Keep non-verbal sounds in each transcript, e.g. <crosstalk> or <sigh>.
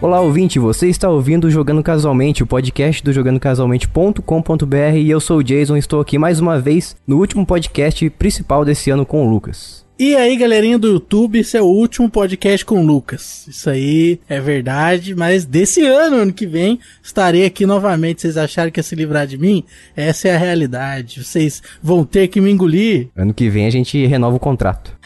Olá, ouvinte, você está ouvindo Jogando Casualmente, o podcast do jogandocasualmente.com.br e eu sou o Jason, estou aqui mais uma vez no último podcast principal desse ano com o Lucas. E aí, galerinha do YouTube, esse é o último podcast com o Lucas. Isso aí é verdade, mas desse ano, ano que vem, estarei aqui novamente. Vocês acharam que ia se livrar de mim? Essa é a realidade. Vocês vão ter que me engolir. Ano que vem a gente renova o contrato.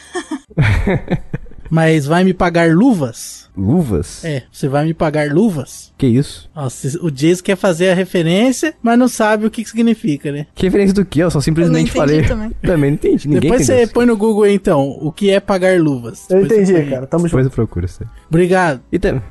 <laughs> Mas vai me pagar luvas? Luvas? É, você vai me pagar luvas? Que isso? Nossa, o Jason quer fazer a referência, mas não sabe o que, que significa, né? Que referência do que? Eu só simplesmente Eu não entendi falei. também. <laughs> também não entendi. Ninguém Depois você põe no Google aí, então, o que é pagar luvas. Eu Depois você entendi, cara. Tamo Depois junto. eu procuro isso aí. Obrigado. E, tam...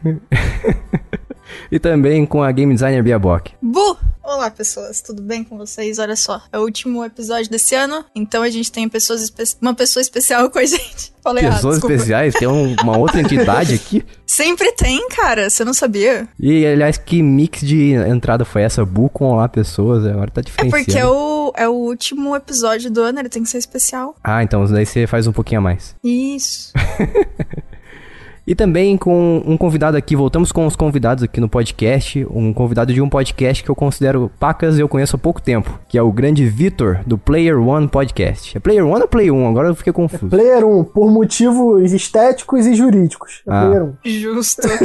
<laughs> e também com a game designer Bia Bock. Bu! Olá, pessoas, tudo bem com vocês? Olha só, é o último episódio desse ano, então a gente tem pessoas uma pessoa especial <laughs> com a gente. Falei Pessoas especiais, tem um- uma outra entidade aqui. <laughs> Sempre tem, cara, você não sabia? E, aliás, que mix de entrada foi essa? Bu com Olá Pessoas, agora tá É diferenciando. porque é o, é o último episódio do ano, ele tem que ser especial. Ah, então daí você faz um pouquinho a mais. Isso. <laughs> E também com um convidado aqui, voltamos com os convidados aqui no podcast, um convidado de um podcast que eu considero pacas e eu conheço há pouco tempo, que é o grande Vitor, do Player One Podcast. É Player One ou Player 1? Agora eu fiquei confuso. Player 1, por motivos estéticos e jurídicos. É Ah. Player 1. Justo. <laughs>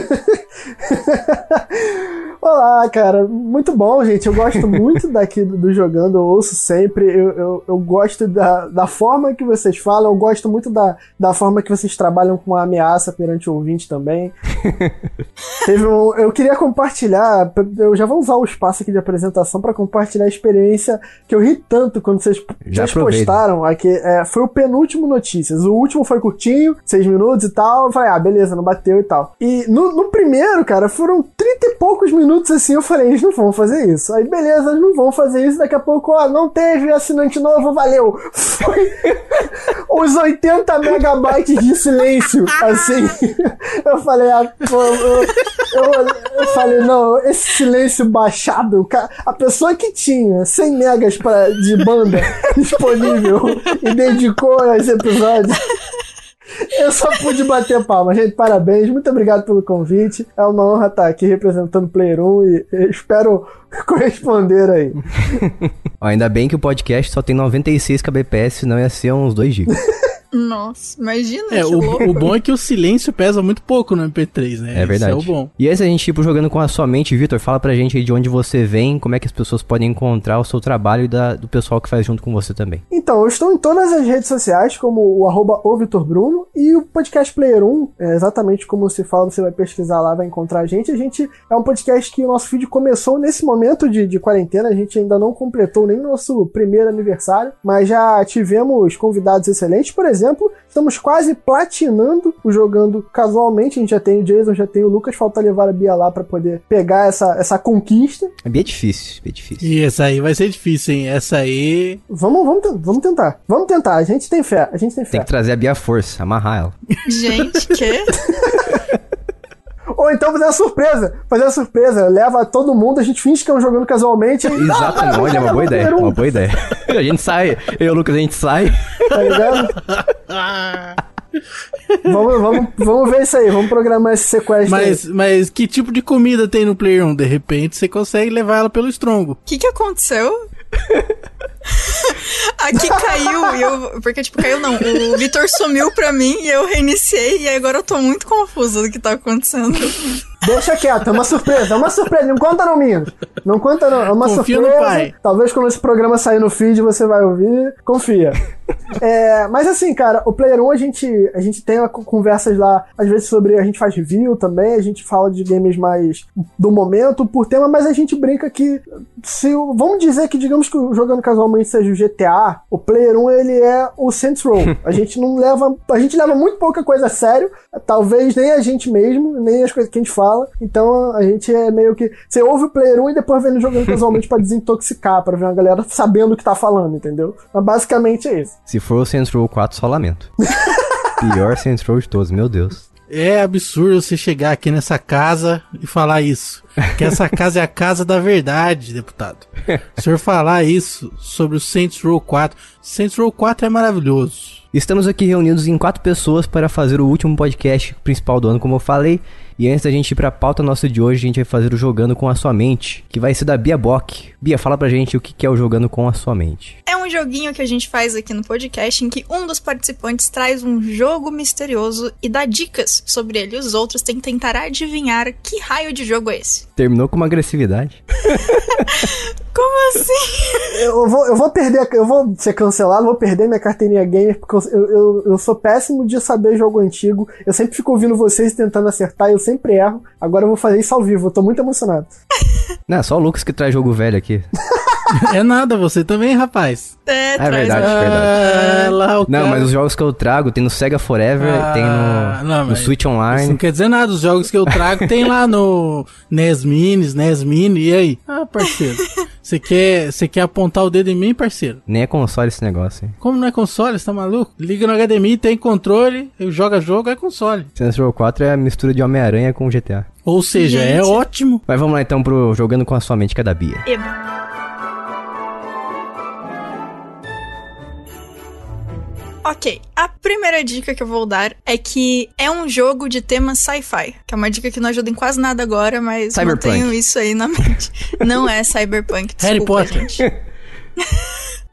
Olá, cara. Muito bom, gente. Eu gosto muito daqui do, do Jogando, eu ouço sempre. Eu, eu, eu gosto da, da forma que vocês falam, eu gosto muito da, da forma que vocês trabalham com a ameaça perante o ouvinte também. <laughs> Teve um, eu queria compartilhar, eu já vou usar o espaço aqui de apresentação para compartilhar a experiência que eu ri tanto quando vocês, Já vocês aproveita. postaram aqui. É, foi o penúltimo Notícias. O último foi curtinho, seis minutos e tal. Eu falei, ah, beleza, não bateu e tal. E no, no primeiro, cara, foram trinta e poucos minutos assim. Eu falei, eles não vão fazer isso. Aí, beleza, eles não vão fazer isso. Daqui a pouco, ó, não teve assinante novo, valeu. <laughs> Foi <laughs> os 80 megabytes de silêncio, assim. <laughs> Eu falei, ah, pô, eu, eu, eu falei, não, esse silêncio baixado, a pessoa que tinha 100 megas pra, de banda <laughs> disponível e dedicou a esse episódio. Eu só pude bater palma, gente. Parabéns, muito obrigado pelo convite. É uma honra estar aqui representando o Player 1 e espero corresponder aí. Ó, ainda bem que o podcast só tem 96 kbps, senão ia ser uns 2 GB. <laughs> Nossa, imagina, É, o, o bom é que o silêncio pesa muito pouco no MP3, né? É verdade. Isso é o bom. E antes a gente pro jogando com a sua mente, Vitor, fala pra gente aí de onde você vem, como é que as pessoas podem encontrar o seu trabalho e da- do pessoal que faz junto com você também. Então, eu estou em todas as redes sociais, como o arroba o Vitor Bruno, e o podcast Player 1, é exatamente como se fala, você vai pesquisar lá, vai encontrar a gente. A gente é um podcast que o nosso feed começou nesse momento de, de quarentena, a gente ainda não completou nem nosso primeiro aniversário, mas já tivemos convidados excelentes, por exemplo, estamos quase platinando o jogando casualmente, a gente já tem o Jason, já tem o Lucas, falta levar a Bia lá pra poder pegar essa, essa conquista. É bem difícil, bem difícil. E essa aí vai ser difícil, hein? Essa aí. Vamos, vamos, vamos tentar, vamos tentar, a gente tem fé, a gente tem fé. Tem que trazer a Bia Força, amarrar ela. Gente, que? <laughs> Ou então fazer uma surpresa. Fazer uma surpresa. Leva todo mundo, a gente finge que é um jogando casualmente. e- <laughs> Exatamente, olha, uma boa ideia, uma boa ideia. A gente sai, eu e o Lucas, a gente sai. Tá ligado? vamos, vamos, vamos ver isso aí. Vamos programar esse sequestro. Mas, mas que tipo de comida tem no Player 1? De repente você consegue levar ela pelo estrongo. O que que aconteceu? <laughs> Aqui caiu e eu. Porque, tipo, caiu não. O Vitor sumiu pra mim e eu reiniciei e agora eu tô muito confusa do que tá acontecendo. Deixa quieto, é uma surpresa. É uma surpresa. Não conta não, menino. Não conta não. É uma Confia no surpresa. pai. Talvez quando esse programa sair no feed você vai ouvir. Confia. É, mas assim, cara, o Player 1 a gente, a gente tem co- conversas lá, às vezes sobre. A gente faz review também, a gente fala de games mais do momento, por tema, mas a gente brinca que. Se, vamos dizer que, digamos que jogando casualmente seja o GTA, o Player 1 ele é o Saints Row. A gente não leva. A gente leva muito pouca coisa a sério, talvez nem a gente mesmo, nem as coisas que a gente fala. Então a gente é meio que. Você ouve o Player 1 e depois vem ele jogando casualmente pra desintoxicar, pra ver uma galera sabendo o que tá falando, entendeu? Mas basicamente é isso. Se for o Saints Row 4, só lamento. <laughs> Pior Saints Row de todos, meu Deus. É absurdo você chegar aqui nessa casa e falar isso. Que essa <laughs> casa é a casa da verdade, deputado. O senhor falar isso sobre o Saints Row 4. Saints Row 4 é maravilhoso. Estamos aqui reunidos em quatro pessoas para fazer o último podcast principal do ano, como eu falei. E antes da gente ir pra pauta nossa de hoje, a gente vai fazer o Jogando com a Sua Mente, que vai ser da Bia Bock. Bia, fala pra gente o que é o Jogando com a Sua Mente. É um joguinho que a gente faz aqui no podcast em que um dos participantes traz um jogo misterioso e dá dicas sobre ele. Os outros têm que tentar adivinhar que raio de jogo é esse. Terminou com uma agressividade. <laughs> Como assim? Eu vou, eu vou perder, eu vou ser cancelado, vou perder minha carteirinha gamer, porque eu, eu, eu sou péssimo de saber jogo antigo. Eu sempre fico ouvindo vocês tentando acertar, eu sempre erro. Agora eu vou fazer isso ao vivo, eu tô muito emocionado. <laughs> Não, é só o Lucas que traz jogo velho aqui. É nada, você também, rapaz. É, É traz verdade, um- verdade. Ah, lá o Não, cara- mas os jogos que eu trago tem no Sega Forever, Ah, tem no, não, no Switch Isso não Online. quer dizer nada, os jogos que eu trago tem lá no <laughs> NES Mini, NES Mini, e aí? Ah, parceiro, <laughs> você quer, você quer apontar o dedo em mim, parceiro? Nem é console esse negócio, hein? Como não é console, você tá maluco? Liga no HDMI, tem controle, eu joga jogo, é console. Saints Row 4 é a mistura de Homem-Aranha com GTA. Ou seja, é Gente. ótimo. Mas vamos lá então pro Jogando com a Sua Mente, que é da Bia. Eba. Ok, a primeira dica que eu vou dar é que é um jogo de tema sci-fi, que é uma dica que não ajuda em quase nada agora, mas Cyberpunk. mantenho isso aí na <laughs> mente. Não é cyberpunk, desculpa, Harry Potter. gente. <laughs>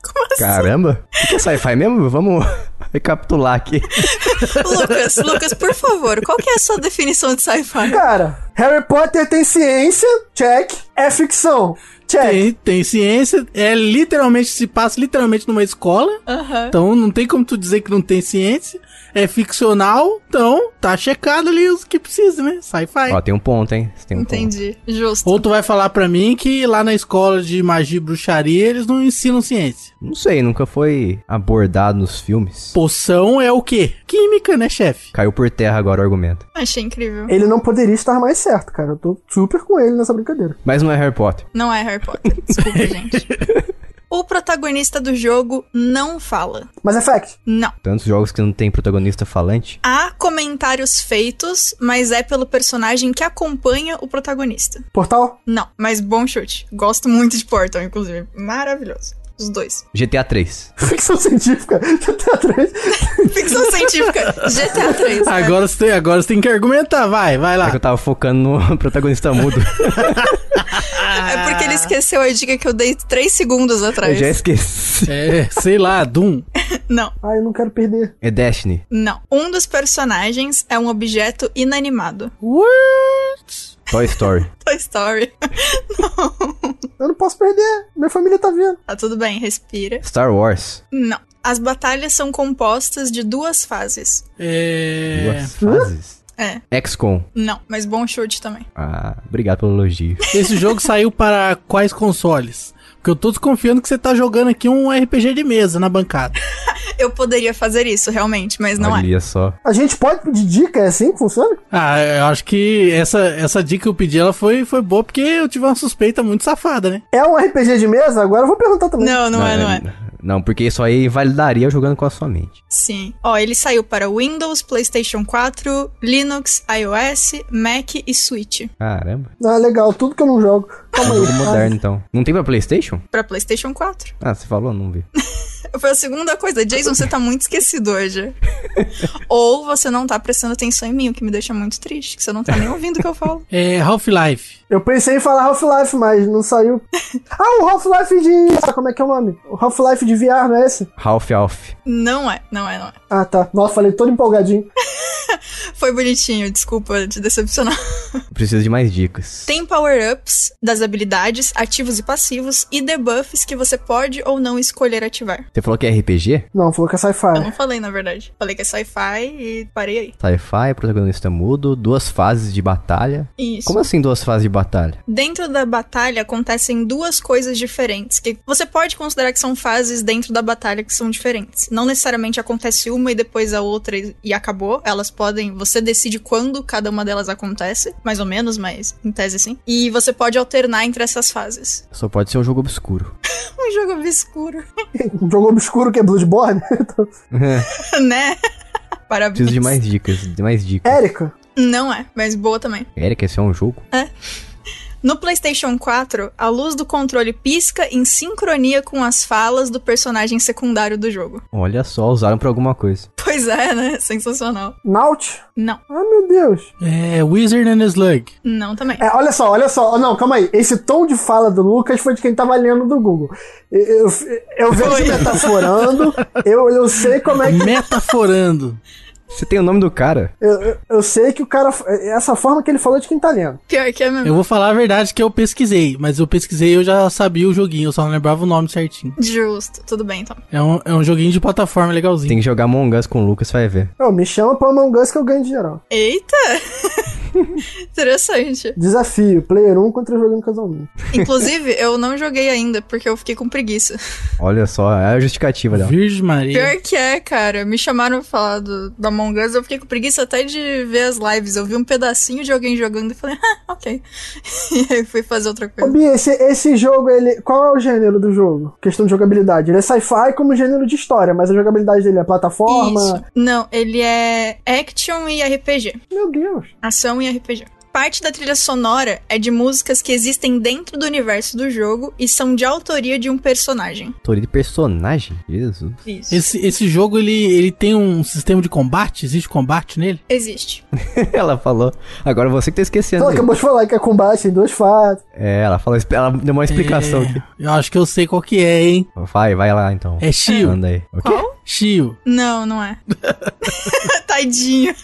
Como assim? Caramba! O que é sci-fi mesmo? Vamos recapitular aqui. <laughs> Lucas, Lucas, por favor, qual que é a sua definição de sci-fi? Cara, Harry Potter tem ciência, check. É ficção, check. Tem, tem ciência, é literalmente, se passa literalmente numa escola, Aham. então não tem como tu dizer que não tem ciência. É ficcional, então tá checado ali os que precisa, né? Sci-fi. Ó, tem um ponto, hein? Tem um ponto. Entendi, justo. Ou tu vai falar pra mim que lá na escola de magia e bruxaria eles não ensinam ciência. Não sei, nunca foi abordado nos filmes. Poção é o quê? Química, né, chefe? Caiu por terra agora o argumento. Achei incrível. Ele não poderia estar mais certo, cara. Eu tô super com ele nessa brincadeira. Mas não é Harry Potter. Não é Harry Potter, desculpa, <laughs> gente. O protagonista do jogo não fala. Mas é fact. Não. Tantos jogos que não tem protagonista falante. Há comentários feitos, mas é pelo personagem que acompanha o protagonista. Portal? Não, mas bom chute. Gosto muito de Portal, inclusive. Maravilhoso. Os dois. GTA 3. <laughs> Ficção científica. GTA 3. <laughs> Ficção científica. GTA 3. né? Agora você, tem, agora você tem que argumentar, vai, vai É lá. que eu tava focando no <laughs> protagonista mudo. É porque ele esqueceu a dica que eu dei 3 segundos eu atrás. já esqueci. É, sei lá, Doom. <laughs> Não, Ai, eu não quero perder. É Destiny. não. Um dos personagens é um objeto inanimado. What? Toy Story. <laughs> Toy Story. <laughs> Eu não posso perder. Minha família tá vendo. Tá tudo bem, respira. Star Wars. Não. As batalhas são compostas de duas fases. É... Duas fases. É, XCOM. não, mas bom chute também. Ah, obrigado pelo elogio. <laughs> Esse jogo saiu para quais consoles? Porque eu tô desconfiando que você tá jogando aqui um RPG de mesa na bancada. <laughs> Eu poderia fazer isso, realmente, mas não é. Olha só. A gente pode pedir dica? É assim que funciona? Ah, eu acho que essa, essa dica que eu pedi, ela foi, foi boa porque eu tive uma suspeita muito safada, né? É um RPG de mesa? Agora eu vou perguntar também. Não, não, é, não é. Não, porque isso aí validaria jogando com a sua mente. Sim. Ó, ele saiu para Windows, PlayStation 4, Linux, iOS, Mac e Switch. Caramba. Ah, legal. Tudo que eu não jogo. Calma aí. Jogo moderno, então. Não tem pra Playstation? Para PlayStation 4. Ah, você falou? Não vi. <laughs> Foi a segunda coisa. Jason, você tá muito esquecido hoje. Ou você não tá prestando atenção em mim, o que me deixa muito triste, que você não tá nem ouvindo o que eu falo. É Half-Life. Eu pensei em falar Half-Life, mas não saiu. Ah, o Half-Life de. Como é que é o nome? O Half-Life de VR, não é esse? Half Alf. Não é, não é, não é. Ah, tá. Nossa, falei todo empolgadinho. <laughs> Foi bonitinho, desculpa te decepcionar. Preciso de mais dicas. Tem power-ups das habilidades, ativos e passivos, e debuffs que você pode ou não escolher ativar. Você falou que é RPG? Não, falou que é Eu sci-fi. não falei, na verdade. Falei que é sci-fi e parei aí. Sci-fi, protagonista mudo, duas fases de batalha. Isso. Como assim duas fases de batalha? Dentro da batalha acontecem duas coisas diferentes, que você pode considerar que são fases dentro da batalha que são diferentes. Não necessariamente acontece uma e depois a outra e- e acabou. Elas podem, você decide quando cada uma delas acontece, mais ou menos, mas em tese sim. E você pode alternar entre essas fases. Só pode ser um jogo obscuro. <laughs> Um jogo obscuro, <laughs> Um jogo obscuro que é Bloodborne. <laughs> <laughs> né? Parabéns. Preciso de mais dicas, de mais dicas. Érica. Não é, mas boa também. Eric, esse é um jogo? No PlayStation 4, a luz do controle pisca em sincronia com as falas do personagem secundário do jogo. Olha só, usaram pra alguma coisa. <laughs> Pois é, né? Sensacional. Naut? Não, Ah, meu Deus. É Wizard and Slug. não também. É, olha só, olha só. Não, calma aí. Esse tom de fala do Lucas foi de quem tava lendo do Google. Eu, eu, eu vejo metaforando, eu, eu sei como é que. Metaforando. <laughs> Você tem o nome do cara? Eu, eu, eu sei que o cara. Essa forma que ele falou é de quem tá lendo. Pior que é mesmo. Eu vou falar a verdade que eu pesquisei, mas eu pesquisei e eu já sabia o joguinho, eu só não lembrava o nome certinho. Justo, tudo bem então. É um, é um joguinho de plataforma legalzinho. Tem que jogar Among Us com o Lucas, vai ver. Ô, me chama pra Among Us que eu ganho de geral. Eita! <laughs> Interessante. Desafio, player 1 contra jogando casualmente. Inclusive, eu não joguei ainda, porque eu fiquei com preguiça. Olha só, é a justificativa dela. Virgem Maria. Pior que é, cara. Me chamaram pra falar do, do Among Us, eu fiquei com preguiça até de ver as lives. Eu vi um pedacinho de alguém jogando e falei, <laughs> ah, ok. <laughs> E aí fui fazer outra Ô, coisa. Bia, esse, esse jogo, ele. Qual é o gênero do jogo? Questão de jogabilidade. Ele é sci-fi como gênero de história, mas a jogabilidade dele é plataforma. Isso. Não, ele é action e RPG. Meu Deus. Ação e RPG. Parte da trilha sonora é de músicas que existem dentro do universo do jogo e são de autoria de um personagem. Autoria de personagem? Jesus. Isso. Esse, esse jogo, ele, ele tem um sistema de combate? Existe combate nele? <laughs> Existe. <laughs> ela falou. Agora você que tá esquecendo. Ela aí. acabou de falar que é combate em duas fases. É, ela falou, ela deu uma explicação É, aqui. Eu acho que eu sei qual que é, hein? Vai, vai lá então. É Shio. Anda aí. O quê? Qual? Shio. Não, não é. <laughs> Tadinho.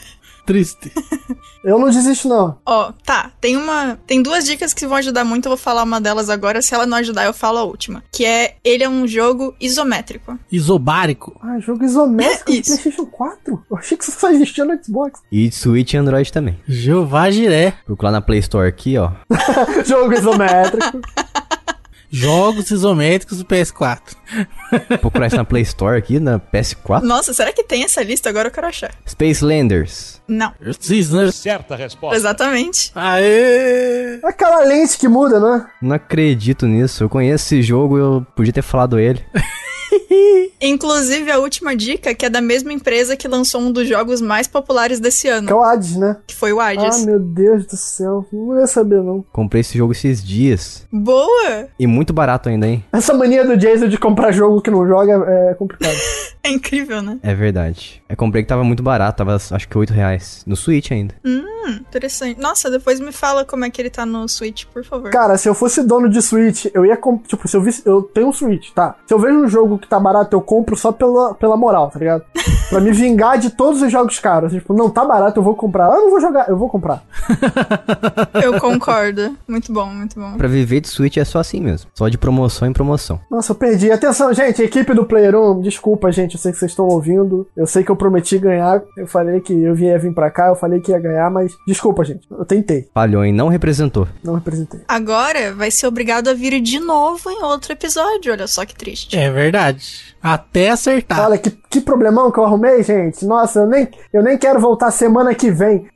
Triste. <laughs> Eu não desisto, não. Ó, tá. Tem uma. Tem duas dicas que vão ajudar muito. Eu vou falar uma delas agora. Se ela não ajudar, eu falo a última. Que é. Ele é um jogo isométrico. Isobárico. Ah, jogo isométrico de <laughs> Isso. PlayStation 4? Eu achei que isso só existia no Xbox. E de Switch e Android também. Jeová Jiré. Procurar na Play Store aqui, ó. <laughs> jogo isométrico. Jogos isométricos do PS4. Procurar isso na Play Store aqui, na PS4. Nossa, será que tem essa lista? Agora eu quero achar. Space Landers. Não. Cisner. Certa resposta. Exatamente. Aê! Aquela lente que muda, né? Não acredito nisso. Eu conheço esse jogo, eu podia ter falado ele. <laughs> <laughs> Inclusive, a última dica, que é da mesma empresa que lançou um dos jogos mais populares desse Que é ano, o Hades, né? que foi o Ah, Hades. meu Deus do céu. Não ia saber, não. Comprei esse jogo esses dias. Boa! E muito barato ainda, hein? Essa mania do Jason de comprar jogo que não joga é complicado. <laughs> É incrível, né? É verdade. Eu comprei que tava muito barato, tava acho que 8 reais. No Switch ainda. Hum, interessante. Nossa, depois me fala como é que ele tá no Switch, por favor. Cara, se eu fosse dono de Switch, eu ia comprar. Tipo, se eu visse. Eu tenho um Switch, tá? Se eu vejo um jogo que tá barato, eu compro só pela, pela moral, tá ligado? <laughs> pra me vingar de todos os jogos caros. Tipo, não tá barato, eu vou comprar. Ah, eu não vou jogar, eu vou comprar. <laughs> Eu concordo. Muito bom, muito bom. Pra viver de Switch é só assim mesmo. Só de promoção em promoção. Nossa, eu perdi. Atenção, gente, equipe do Player 1, desculpa, gente, eu sei que vocês estão ouvindo. Eu sei que eu prometi ganhar. Eu falei que eu ia vir pra cá, eu falei que ia ganhar, mas desculpa, gente. Eu tentei, Falhou e não representou. não representei. Agora vai ser obrigado a vir de novo em outro episódio. Olha só que triste. É verdade. Até acertar. Olha, que, que problemão que eu arrumei, gente. Nossa, eu nem, eu nem quero voltar semana que vem. <laughs>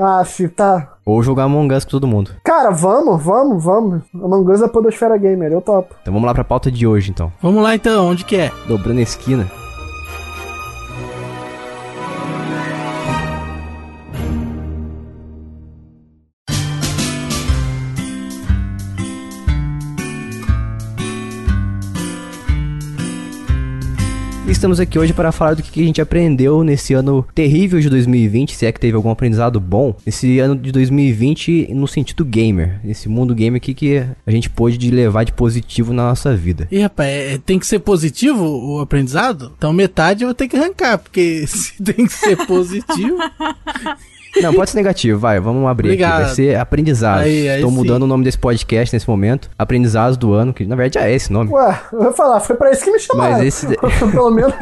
ah, tá. Ou jogar Among Us com todo mundo. Cara, vamos, vamos, vamos. Among Us é Podosfera Gamer, eu topo. Então vamos lá pra pauta de hoje, então. Vamos lá então, onde que é? Dobrando a esquina. E Estamos aqui hoje para falar do que a gente aprendeu nesse ano terrível de 2020, se é que teve algum aprendizado bom, nesse ano de 2020 no sentido gamer, nesse mundo gamer aqui que a gente pôde de levar de positivo na nossa vida. Ih, rapaz, é- tem que ser positivo o aprendizado? Então metade eu vou ter que arrancar, porque <laughs> se tem que ser positivo. Não, pode ser negativo, vai, vamos abrir aqui. Obrigado. Vai ser aprendizados. Aí, aí Tô sim. mudando o nome desse podcast nesse momento. Aprendizados do ano, que na verdade já é esse nome. Ué, eu vou falar, foi pra isso que me chamaram. Mas esse- <laughs> Pelo menos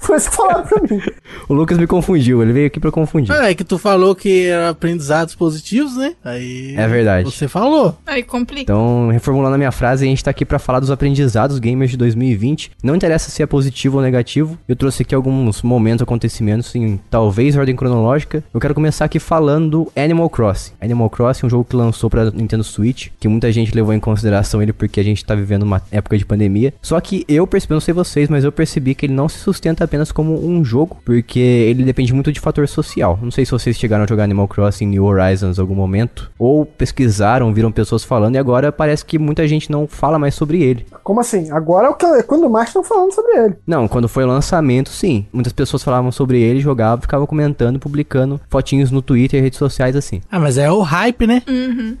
foi isso que falaram pra mim. <laughs> O Lucas me confundiu, ele veio aqui pra confundir. Ah, é que tu falou que eram aprendizados positivos, né? Aí. É verdade. Você falou. Aí complica. Então, reformulando a minha frase, a gente tá aqui pra falar dos aprendizados gamers de 2020. Não interessa se é positivo ou negativo. Eu trouxe aqui alguns momentos, acontecimentos em talvez ordem cronológica. Eu quero começar aqui aqui falando do Animal Crossing. Animal Crossing é um jogo que lançou pra Nintendo Switch, que muita gente levou em consideração ele porque a gente tá vivendo uma época de pandemia. Só que eu percebi, não sei vocês, mas eu percebi que ele não se sustenta apenas como um jogo, porque ele depende muito de fator social. Não sei se vocês chegaram a jogar Animal Crossing New Horizons em algum momento, ou pesquisaram, viram pessoas falando, e agora parece que muita gente não fala mais sobre ele. Como assim? Agora é é quando mais estão falando sobre ele. Não, quando foi o lançamento, sim. Muitas pessoas falavam sobre ele, jogavam, ficavam comentando, publicando fotinhos no Twitter e redes sociais assim. Ah, mas é o hype, né?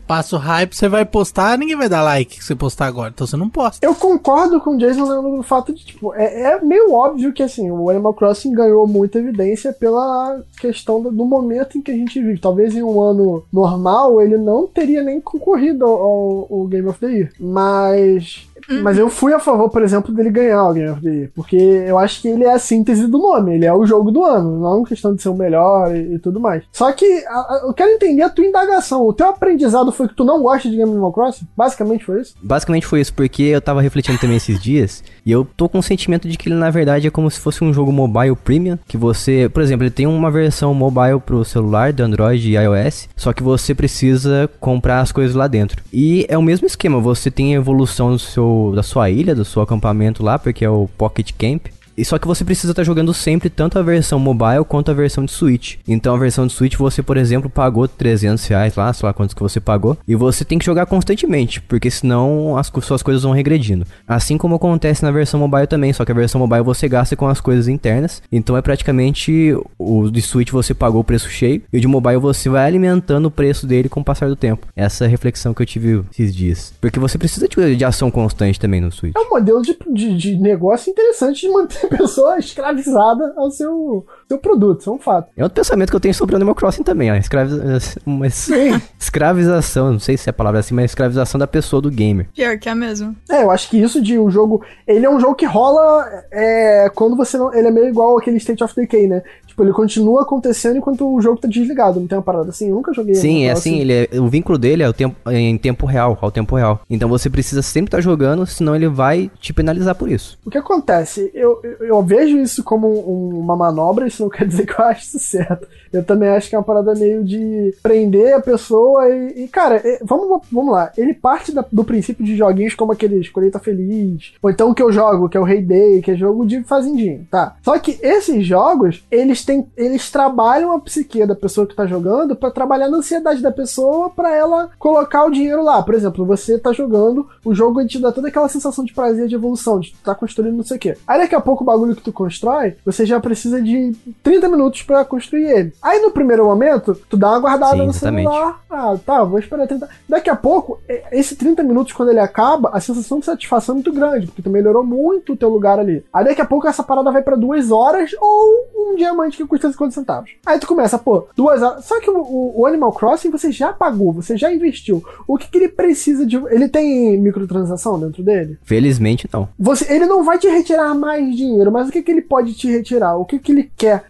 Passa o hype, você vai postar, ninguém vai dar like que você postar agora. Então você não posta. Eu concordo com o Jason no fato de, tipo, é, é meio óbvio que, assim, o Animal Crossing ganhou muita evidência pela questão do, do momento em que a gente vive. Talvez em um ano normal ele não teria nem concorrido ao- ao Game of the Year. Mas. Mas eu fui a favor, por exemplo, dele ganhar o Game of the Year. Porque eu acho que ele é a síntese do nome. Ele é o jogo do ano. Não é uma questão de ser o melhor e, e tudo mais. Só que a- a- eu quero entender a tua indagação. O teu aprendizado foi que tu não gosta de Game Animal Crossing? Basicamente foi isso? Basicamente foi isso, porque eu tava refletindo também esses dias, e eu tô com o sentimento de que ele na verdade é como se fosse um jogo mobile premium, que você, por exemplo, ele tem uma versão mobile pro celular, do Android e iOS, só que você precisa comprar as coisas lá dentro. E é o mesmo esquema, você tem a evolução do seu, da sua ilha, do seu acampamento lá, porque é o Pocket Camp, e só que você precisa estar jogando sempre tanto a versão mobile quanto a versão de Switch. Então a versão de Switch você, por exemplo, pagou 300 reais lá, sei lá quantos que você pagou. E você tem que jogar constantemente, porque senão as suas coisas vão regredindo. Assim como acontece na versão mobile também, só que a versão mobile você gasta com as coisas internas. Então é praticamente o de Switch você pagou o preço cheio. E o de mobile você vai alimentando o preço dele com o passar do tempo. Essa é a reflexão que eu tive esses dias. Porque você precisa de, de ação constante também no Switch. É um modelo de, de, de negócio interessante de manter a <laughs> pessoa escravizada ao seu, seu produto, isso é um fato. É outro pensamento que eu tenho sobre o Animal Crossing também, ó. Escraviza... Uma es- <laughs> escravização, não sei se é a palavra assim, mas escravização da pessoa do gamer. Pior que é mesmo. É, eu acho que isso de o jogo. Ele é um jogo que rola é, quando você não. Ele é meio igual aquele State of Decay, né? Tipo, ele continua acontecendo enquanto o jogo tá desligado. Não tem uma parada assim? Eu nunca joguei. Sim, é Crossing. assim, ele é, o vínculo dele é o tempo, é em tempo real, ao tempo real. Então você precisa sempre estar jogando, senão ele vai te penalizar por isso. O que acontece? Eu, eu, eu vejo isso como um- uma manobra, isso não <laughs> quer dizer que eu acho isso certo. Eu também acho que é uma parada meio de prender a pessoa e, e, cara, vamos, vamos lá. Ele parte da- do princípio de joguinhos como aqueles Colheita Feliz, ou então o que eu jogo, que é o Rei Day, que é jogo de fazendinho, tá? Só que esses jogos, eles têm, eles trabalham a psique da pessoa que tá jogando pra trabalhar na ansiedade da pessoa pra ela colocar o dinheiro lá. Por exemplo, você tá jogando, o jogo te dá toda aquela sensação de prazer de evolução, de tu tá construindo não sei o quê. Aí daqui a pouco o bagulho que tu constrói, você já precisa de 30 minutos pra construir ele. Aí no primeiro momento, tu dá uma guardada Sim, no celular. Ah, tá, vou esperar 30. Daqui a pouco, esse 30 minutos, quando ele acaba, a sensação de satisfação é muito grande, porque tu melhorou muito o teu lugar ali. Aí daqui a pouco essa parada vai pra duas horas ou um diamante que custa 50 centavos. Aí tu começa, pô, duas horas. Só que o, o- Animal Crossing você já pagou, você já investiu. O que, que ele precisa de. Ele tem microtransação dentro dele? Felizmente não. Você, ele não vai te retirar mais dinheiro, mas o que, que ele pode te retirar? O que, que ele quer?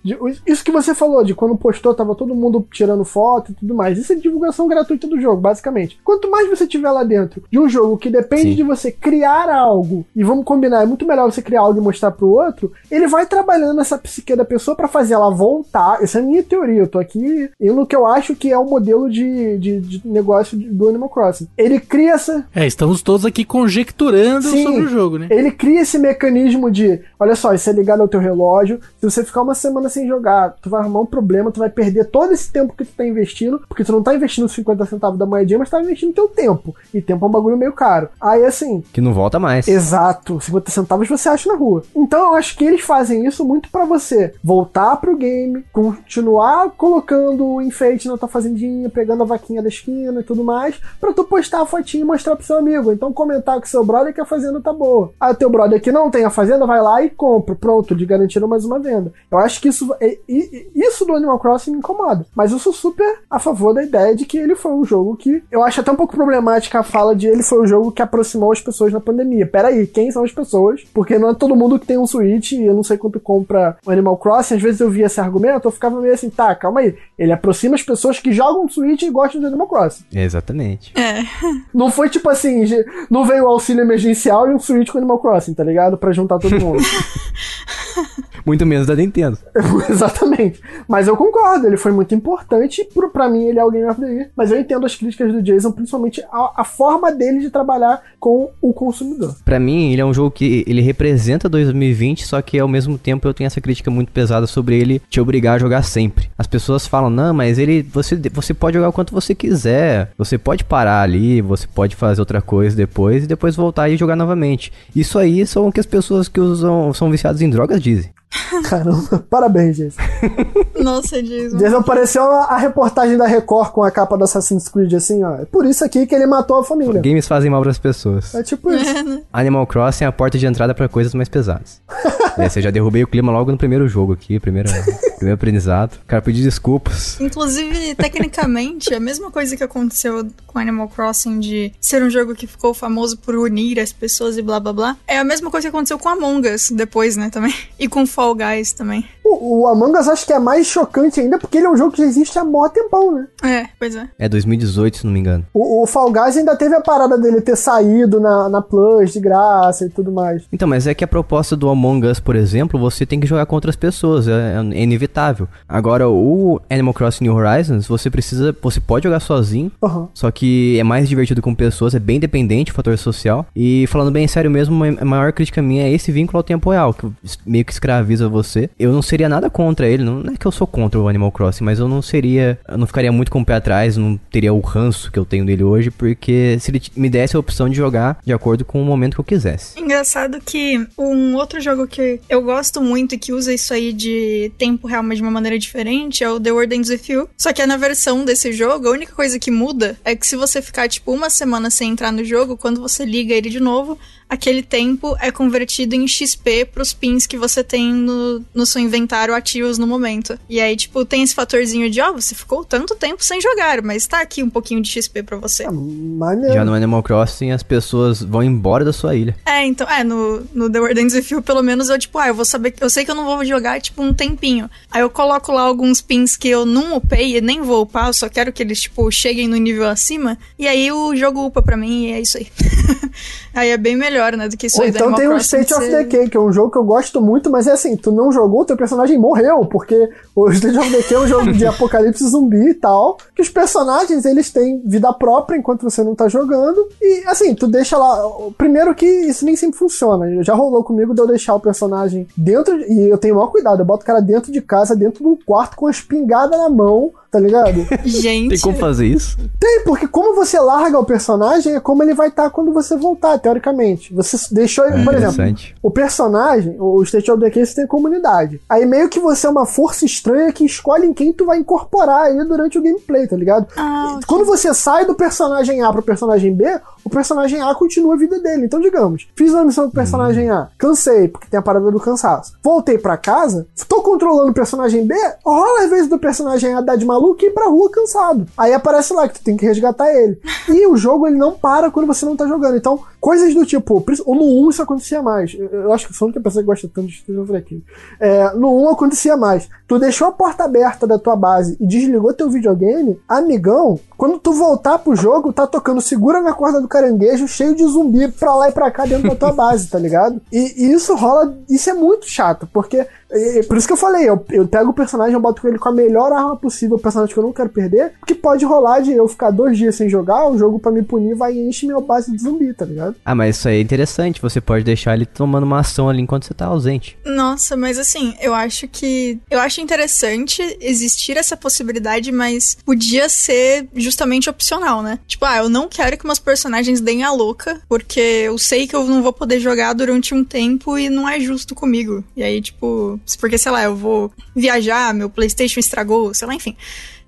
Isso que você falou, de quando postou, tava todo mundo tirando foto e tudo mais. Isso é divulgação gratuita do jogo, basicamente. Quanto mais você tiver lá dentro de um jogo que depende Sim. de você criar algo, e vamos combinar, é muito melhor você criar algo e mostrar pro outro, ele vai trabalhando essa psique da pessoa pra fazer ela voltar. Essa é a minha teoria, eu tô aqui indo no que eu acho que é o modelo de, de, de negócio do Animal Crossing. Ele cria essa, É, estamos todos aqui conjecturando Sim. sobre o jogo, né? ele cria esse mecanismo de, olha só, isso é ligado ao teu relógio. Se você ficar uma semana sem jogar, tu vai arrumar um problema, tu vai perder todo esse tempo que tu tá investindo, porque tu não tá investindo os 50 centavos da moedinha, mas tá investindo teu tempo. E tempo é um bagulho meio caro. Aí assim, Que não volta mais. Exato, 50 centavos você acha na rua. Então eu acho que eles fazem isso muito pra você voltar pro game, continuar colocando o enfeite na tua fazendinha, pegando a vaquinha da esquina e tudo mais, pra tu postar a fotinha e mostrar pro seu amigo. Então comentar com seu brother que a fazenda tá boa. Aí teu brother que não tem a fazenda vai lá e compra, pronto, de garantindo mais uma venda. Eu acho que isso, é- isso do Animal Crossing me incomoda. Mas eu sou super a favor da ideia de que ele foi um jogo que. Eu acho até um pouco problemática a fala de ele foi o jogo que aproximou as pessoas na pandemia. Pera aí, quem são as pessoas? Porque não é todo mundo que tem um Switch e eu não sei quanto compra o Animal Crossing. Às vezes eu via esse argumento, eu ficava meio assim, tá, calma aí. Ele aproxima as pessoas que jogam Switch e gostam de Animal Crossing. Exatamente. É. <laughs> Não foi tipo assim, não veio o auxílio emergencial e um Switch com Animal Crossing, tá ligado? Pra juntar todo mundo. <laughs> Muito menos da Nintendo. <laughs> Exatamente. Mas eu concordo, ele foi muito importante. Pro, pra mim, ele é o Game of the Year. Mas eu entendo as críticas do Jason, principalmente a, a forma dele de trabalhar com o consumidor. Pra mim, ele é um jogo que ele representa 2020, só que ao mesmo tempo eu tenho essa crítica muito pesada sobre ele te obrigar a jogar sempre. As pessoas falam, não, mas ele. Você, você pode jogar o quanto você quiser. Você pode parar ali, você pode fazer outra coisa depois e depois voltar e jogar novamente. Isso aí são o que as pessoas que usam, são viciadas em drogas dizem. Caramba, parabéns, Jason. Nossa, Jason. Jason apareceu a, a reportagem da Record com a capa do Assassin's Creed assim, ó. É por isso aqui que ele matou a família. Games fazem mal pras pessoas. É tipo isso. Animal Crossing é a porta de entrada pra coisas mais pesadas. <laughs> é, você já derrubei o clima logo no primeiro jogo aqui, primeiro, primeiro aprendizado. Cara, pedir desculpas. Inclusive, tecnicamente, a mesma coisa que aconteceu com Animal Crossing de ser um jogo que ficou famoso por unir as pessoas e blá blá blá, é a mesma coisa que aconteceu com Among Us depois, né, também. E com Fall Guys também. O, o Among Us acho que é mais chocante ainda porque ele é um jogo que já existe há mó tempão, né? É, pois é. É 2018, se não me engano. O, o Fall Guys ainda teve a parada dele ter saído na, na Plus de graça e tudo mais. Então, mas é que a proposta do Among Us, por exemplo, você tem que jogar com outras pessoas, é, é inevitável. Agora, o Animal Crossing New Horizons, você precisa, você pode jogar sozinho, Aham. só que é mais divertido com pessoas, é bem dependente, o fator social. E falando bem sério mesmo, a maior crítica minha é esse vínculo ao tempo real, que meio que escraviza você. Eu não seria nada contra ele, não é que eu sou contra o Animal Crossing, mas eu não seria, eu não ficaria muito com o pé atrás, não teria o ranço que eu tenho dele hoje, porque se ele me desse a opção de jogar de acordo com o momento que eu quisesse. Engraçado que um outro jogo que eu gosto muito e que usa isso aí de tempo real, mas de uma maneira diferente, é o The World Ends With You. Só que na versão desse jogo, a única coisa que muda é que se você ficar, tipo, uma semana sem entrar no jogo, quando você liga ele de novo, aquele tempo é convertido em XP pros pins que você tem no, no seu inventário ativos no momento. E aí, tipo, tem esse fatorzinho de, ó, você ficou tanto tempo sem jogar, mas tá aqui um pouquinho de XP pra você. É, maneiro. Já no Animal Crossing, as pessoas vão embora da sua ilha. É, então, é, no, no The With You, pelo menos eu, tipo, ah, eu vou saber, eu sei que eu não vou jogar, tipo, um tempinho. Aí eu coloco lá alguns pins que eu não upei e nem vou upar, eu só quero que eles, tipo, cheguem no nível acima, e aí o jogo upa pra mim e é isso aí. <laughs> aí é bem melhor, né, do que isso Ou aí então tem o State of Decay, que é um jogo que eu gosto muito, mas é assim, tu não jogou, teu personagem morreu, porque o <laughs> State of Decay é um jogo de <laughs> apocalipse zumbi e tal, que os personagens, eles têm vida própria enquanto você não tá jogando, e assim, tu deixa lá, primeiro que isso nem sempre funciona, já rolou comigo de eu deixar o personagem dentro, de- e eu tenho o maior cuidado, eu boto o cara dentro de casa, dentro do quarto, com a espingarda na mão, tá ligado? Gente, Tem como fazer isso? Tem, porque como você larga o personagem, é como ele vai estar quando você voltar, teoricamente. Você deixou ele, É por exemplo, o personagem, o State of Decay, você tem comunidade. Aí meio que você é uma força estranha que escolhe em quem tu vai incorporar aí durante o gameplay, tá ligado? Ah, Quando você sai do personagem A pro personagem B, o personagem A continua a vida dele. Então, digamos, fiz uma missão com o personagem A, cansei, porque tem a parada do cansaço. Voltei pra casa, tô controlando o personagem B, rola às vezes do personagem A dar de maluco e ir pra rua cansado. Aí aparece lá que tu tem que resgatar ele. E o jogo ele não para quando você não tá jogando. Então, coisas do tipo, ou no 1 isso acontecia mais. Eu, eu acho que sou a única pessoa que gosta tanto de of Decay. É, no 1 acontecia mais. Tu deixou a porta aberta da tua base e desligou teu videogame, amigão, quando tu voltar pro jogo, tá tocando segura na corda do caranguejo, cheio de zumbi pra lá e pra cá dentro da tua <laughs> base, tá ligado? E, e isso rola, isso é muito chato, porque e- por isso que eu falei, eu, eu pego o personagem, eu boto ele com a melhor arma possível, o personagem que eu não quero perder, porque pode rolar de eu ficar dois dias sem jogar, o jogo pra me punir vai e enche minha base de zumbi, tá ligado? Ah, mas isso aí é interessante. Você pode deixar ele tomando uma ação ali enquanto você tá ausente. Nossa, mas assim, eu acho que. Eu acho interessante existir essa possibilidade, mas podia ser justamente opcional, né? Tipo, ah, eu não quero que meus personagens deem a louca, porque eu sei que eu não vou poder jogar durante um tempo e não é justo comigo. E aí, tipo, porque, sei lá, eu vou viajar, meu PlayStation estragou, sei lá, enfim.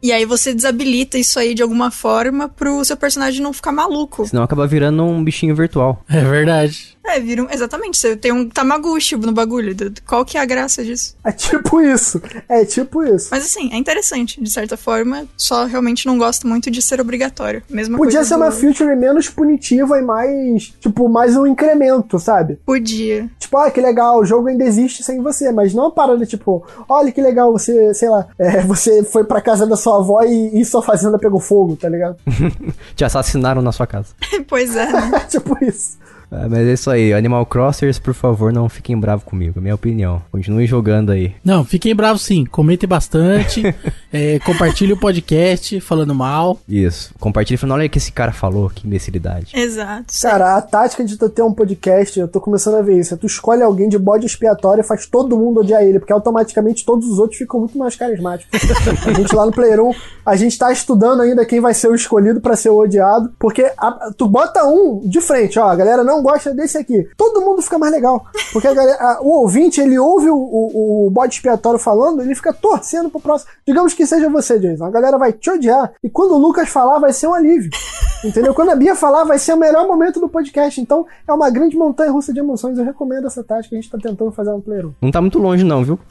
E aí você desabilita isso aí de alguma forma pro seu personagem não ficar maluco. Senão acaba virando um bichinho virtual. É verdade. É, vira um, exatamente, você tem um Tamaguchi no bagulho. do- Qual que é a graça disso? É tipo isso, é tipo isso. Mas assim, é interessante, de certa forma, só realmente não gosto muito de ser obrigatório. Mesma Podia coisa ser do- uma feature menos punitiva e mais, tipo, mais um incremento, sabe? Podia. Tipo, ah, que legal, o jogo ainda existe sem você, mas não uma parada tipo, olha que legal, você, sei lá, é, <laughs> você foi pra casa da sua avó e, e sua fazenda pegou fogo, tá ligado? <laughs> Te assassinaram na sua casa. <laughs> pois é, né? tipo isso. É, mas é isso aí. aí, Animal Crossers, por favor, não fiquem bravos comigo. Minha opinião. Continuem jogando aí. Não, fiquem bravos sim. Comentem bastante. <laughs> é, compartilhe o podcast falando mal. Isso. Compartilhe falando, olha o que esse cara falou, que imbecilidade. Exato. Cara, a tática de tu ter um podcast, eu tô começando a ver isso. É tu escolhe alguém de bode expiatório e faz todo mundo odiar ele, porque automaticamente todos os outros ficam muito mais carismáticos. a gente lá no Player 1, a gente tá estudando ainda quem vai ser o escolhido pra ser o odiado, porque a- tu bota um de frente, ó, a galera não gosta desse aqui. Todo mundo fica mais legal. Porque a galera, a- o ouvinte, ele ouve o, o, o bode expiatório falando, ele fica torcendo pro próximo. Digamos que seja você, Jason. A galera vai te odiar. E quando o Lucas falar, vai ser um alívio. <laughs> Entendeu? Quando a Bia falar, vai ser o melhor momento do podcast. Então, é uma grande montanha russa de emoções. Eu recomendo essa tática. A gente tá tentando fazer no Player 1. Não tá muito longe, não, viu? <laughs>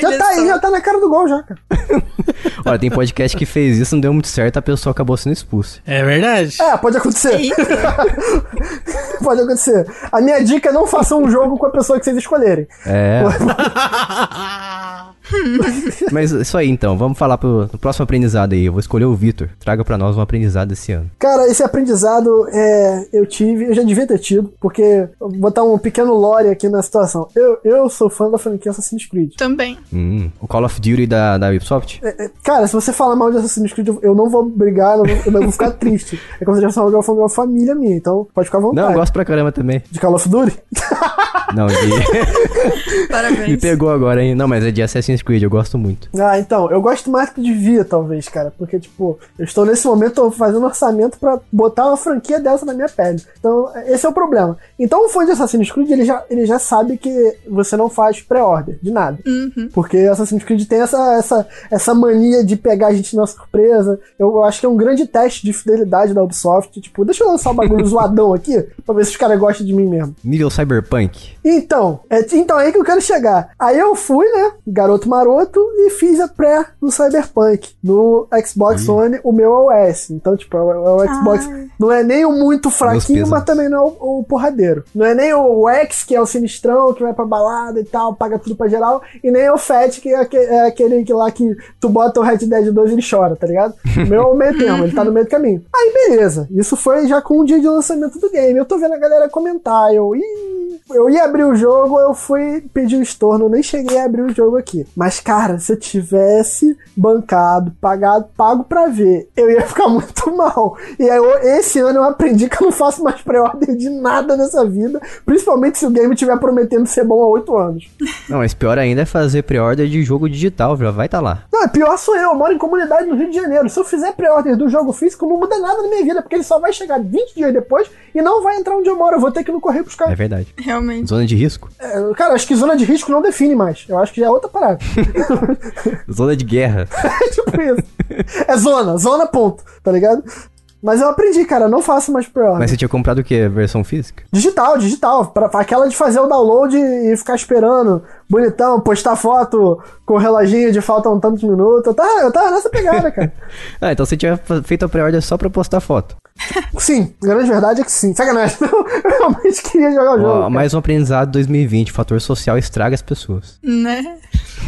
Já tá aí, já tá na cara do gol, já, cara. <laughs> Olha, tem podcast que fez isso, não deu muito certo, a pessoa acabou sendo expulsa. É verdade. É, pode acontecer. Pode acontecer. A minha dica é não façam um jogo com a pessoa que vocês escolherem. É. <laughs> Mas isso aí então, vamos falar pro, pro próximo aprendizado aí. Eu vou escolher o Vitor. Traga pra nós um aprendizado esse ano. Cara, esse aprendizado é, eu tive, eu já devia ter tido, porque vou botar um pequeno lore aqui na situação. Eu, eu sou fã da franquia Assassin's Creed. Também. Hum, o Call of Duty da, da Ubisoft? É, é, Cara, se você falar mal de Assassin's Creed, eu- não vou brigar, eu não vou, eu não vou ficar <laughs> triste. É como se eu tivesse falando de uma família minha, então pode ficar à vontade. Não, eu gosto pra caramba também. De Call of Duty? <laughs> Não, de... <laughs> Parabéns. me pegou agora, hein? Não, mas é de Assassin's Creed, eu gosto muito. Ah, então, eu gosto mais que devia, talvez, cara. Porque, tipo, eu estou nesse momento fazendo orçamento pra botar uma franquia dessa na minha pele. Então, esse é o problema. Então, o fã de Assassin's Creed, ele já, ele já sabe que você não faz pré-order de nada. Porque Assassin's Creed tem essa, essa, essa mania de pegar a gente na surpresa. Eu acho que é um grande teste de fidelidade da Ubisoft. Tipo, deixa eu lançar o bagulho <laughs> zoadão aqui, pra ver se os caras gostam de mim mesmo. Nível Cyberpunk. Então, é, então é aí que eu quero chegar. Aí eu fui, né, garoto maroto, e fiz a pré no Cyberpunk, no Xbox One, o meu OS. Então, tipo, é o, é o Xbox Ai. não é nem o muito fraquinho, mas também não é o, o porradeiro. Não é nem o X, que é o sinistrão, que vai pra balada e tal, paga tudo pra geral, e nem o Fat, que é, aque- é aquele que lá que tu bota o Red Dead 2 e ele chora, tá ligado? O meu é o meio termo, ele tá no meio do caminho. <laughs> Aí, beleza. Isso foi já com o dia de lançamento do game. Eu tô vendo a galera comentar, eu, Ih, eu ia abrir o jogo, eu fui pedir o estorno, nem cheguei a abrir o jogo aqui. Mas, cara, se eu tivesse bancado, pagado, pago pra ver, eu ia ficar <laughs> muito mal. E aí, esse ano eu aprendi que eu não faço mais pré-order de nada nessa vida, principalmente se o game estiver prometendo ser bom há 8 anos. Não, mas pior ainda é fazer pre-order de jogo digital, já vai tá lá. Não, pior sou eu, eu moro em comunidade no Rio de Janeiro. Se eu fizer pré-order do jogo físico, não muda nada na minha vida, porque ele só vai chegar 20 dias depois e não vai entrar onde eu moro. Eu vou ter que ir no correio buscar. É verdade. Realmente. Zona de risco? É, cara, acho que zona de risco não define mais. Eu acho que já é outra parada. <laughs> Zona de guerra. <laughs> é tipo isso. É zona, zona ponto, tá ligado? Mas eu aprendi, cara, não faço mais pré-order. Mas você tinha comprado o quê? Versão física? Digital, digital. Pra, pra aquela de fazer o download e ficar esperando, bonitão, postar foto com o reloginho de faltam tantos minutos. Eu tava, eu tava nessa pegada, cara. <laughs> Ah, então você tinha feito a pré-order só pra postar foto. Sim, a grande verdade é que sim. Sacanagem. <laughs> Eu realmente queria jogar o jogo. Ó, mais um aprendizado 2020. Fator social estraga as pessoas. Né?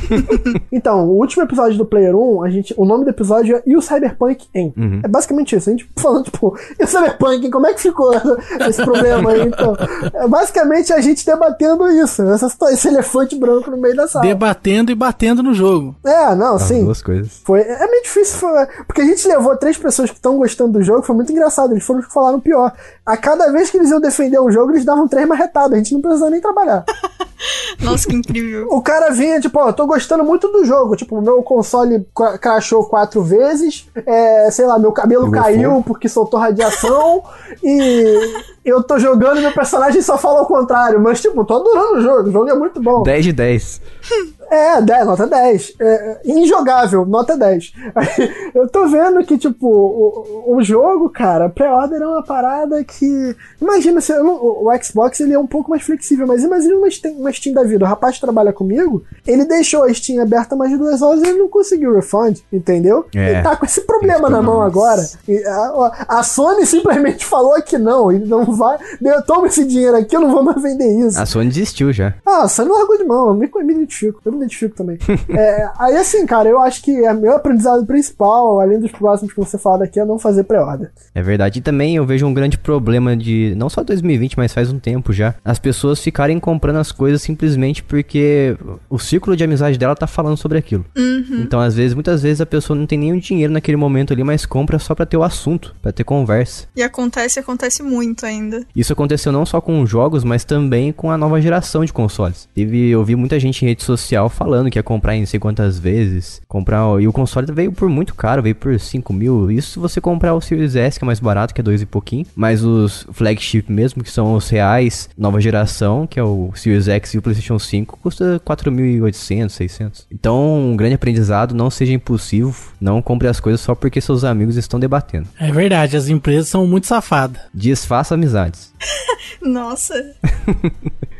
<laughs> Então, o último episódio do Player 1, a gente, o nome do episódio é E o Cyberpunk em. Uhum. É basicamente isso. A gente falando, tipo, e o Cyberpunk, em? como é que ficou <laughs> esse problema aí? Então, é basicamente a gente debatendo isso. Essa, esse elefante branco no meio da sala. Debatendo e batendo no jogo. É, não, As sim. duas coisas. Foi, é meio difícil, foi- porque a gente levou três pessoas que estão gostando do jogo, foi muito engraçado, eles foram os que falaram pior. A cada vez que eles iam defender o jogo, eles davam três marretadas, a gente não precisava nem trabalhar. <laughs> Nossa, que incrível. O cara vinha, tipo, ó, eu tô gostando muito do jogo, tipo, meu console cra- crashou quatro vezes, é, sei lá, meu cabelo caiu porque soltou radiação, <laughs> e eu tô jogando e meu personagem só fala ao contrário, mas, tipo, tô adorando o jogo, o jogo é muito bom. 10 de 10. <laughs> É, 10, nota 10. É, é, injogável, nota 10. Aí, <laughs> eu tô vendo que, tipo, o, o jogo, cara, pré-order é uma parada que. Imagina, se não- o, o Xbox ele é um pouco mais flexível, mas imagina uma Steam, uma Steam da vida. O rapaz que trabalha comigo, ele deixou a Steam aberta mais de duas horas e ele não conseguiu refund, entendeu? É, ele tá com esse problema na mão agora. E a, a Sony simplesmente falou que não, e não vai, eu tomo esse dinheiro aqui, eu não vou mais vender isso. A Sony desistiu já. Ah, a Sony largou de mão, eu me, me identifico, eu me identifico também. <laughs> é, aí assim, cara, eu acho que é meu aprendizado principal, além dos próximos que você fala daqui, é não fazer pré-order. É verdade. E também eu vejo um grande problema de, não só 2020, mas faz um tempo já, as pessoas ficarem comprando as coisas simplesmente porque o círculo de amizade dela tá falando sobre aquilo. Então, às vezes, muitas vezes a pessoa não tem nenhum dinheiro naquele momento ali, mas compra só pra ter o assunto, pra ter conversa. E acontece, acontece muito ainda. Isso aconteceu não só com jogos, mas também com a nova geração de consoles. Teve, eu vi muita gente em rede social falando que ia comprar em não sei quantas vezes. Comprar. E o console veio por muito caro, veio por 5 mil. Isso se você comprar o Series S, que é mais barato, que é 2 e pouquinho. Mas os flagship mesmo, que são os reais, nova geração, que é o Series X e o PlayStation 5, custa 4.800, 600. Então, um grande aprendizado, não seja impulsivo, não compre as coisas só porque seus amigos estão debatendo. É verdade, as empresas são muito safadas. Desfaça amizades. <laughs> Nossa.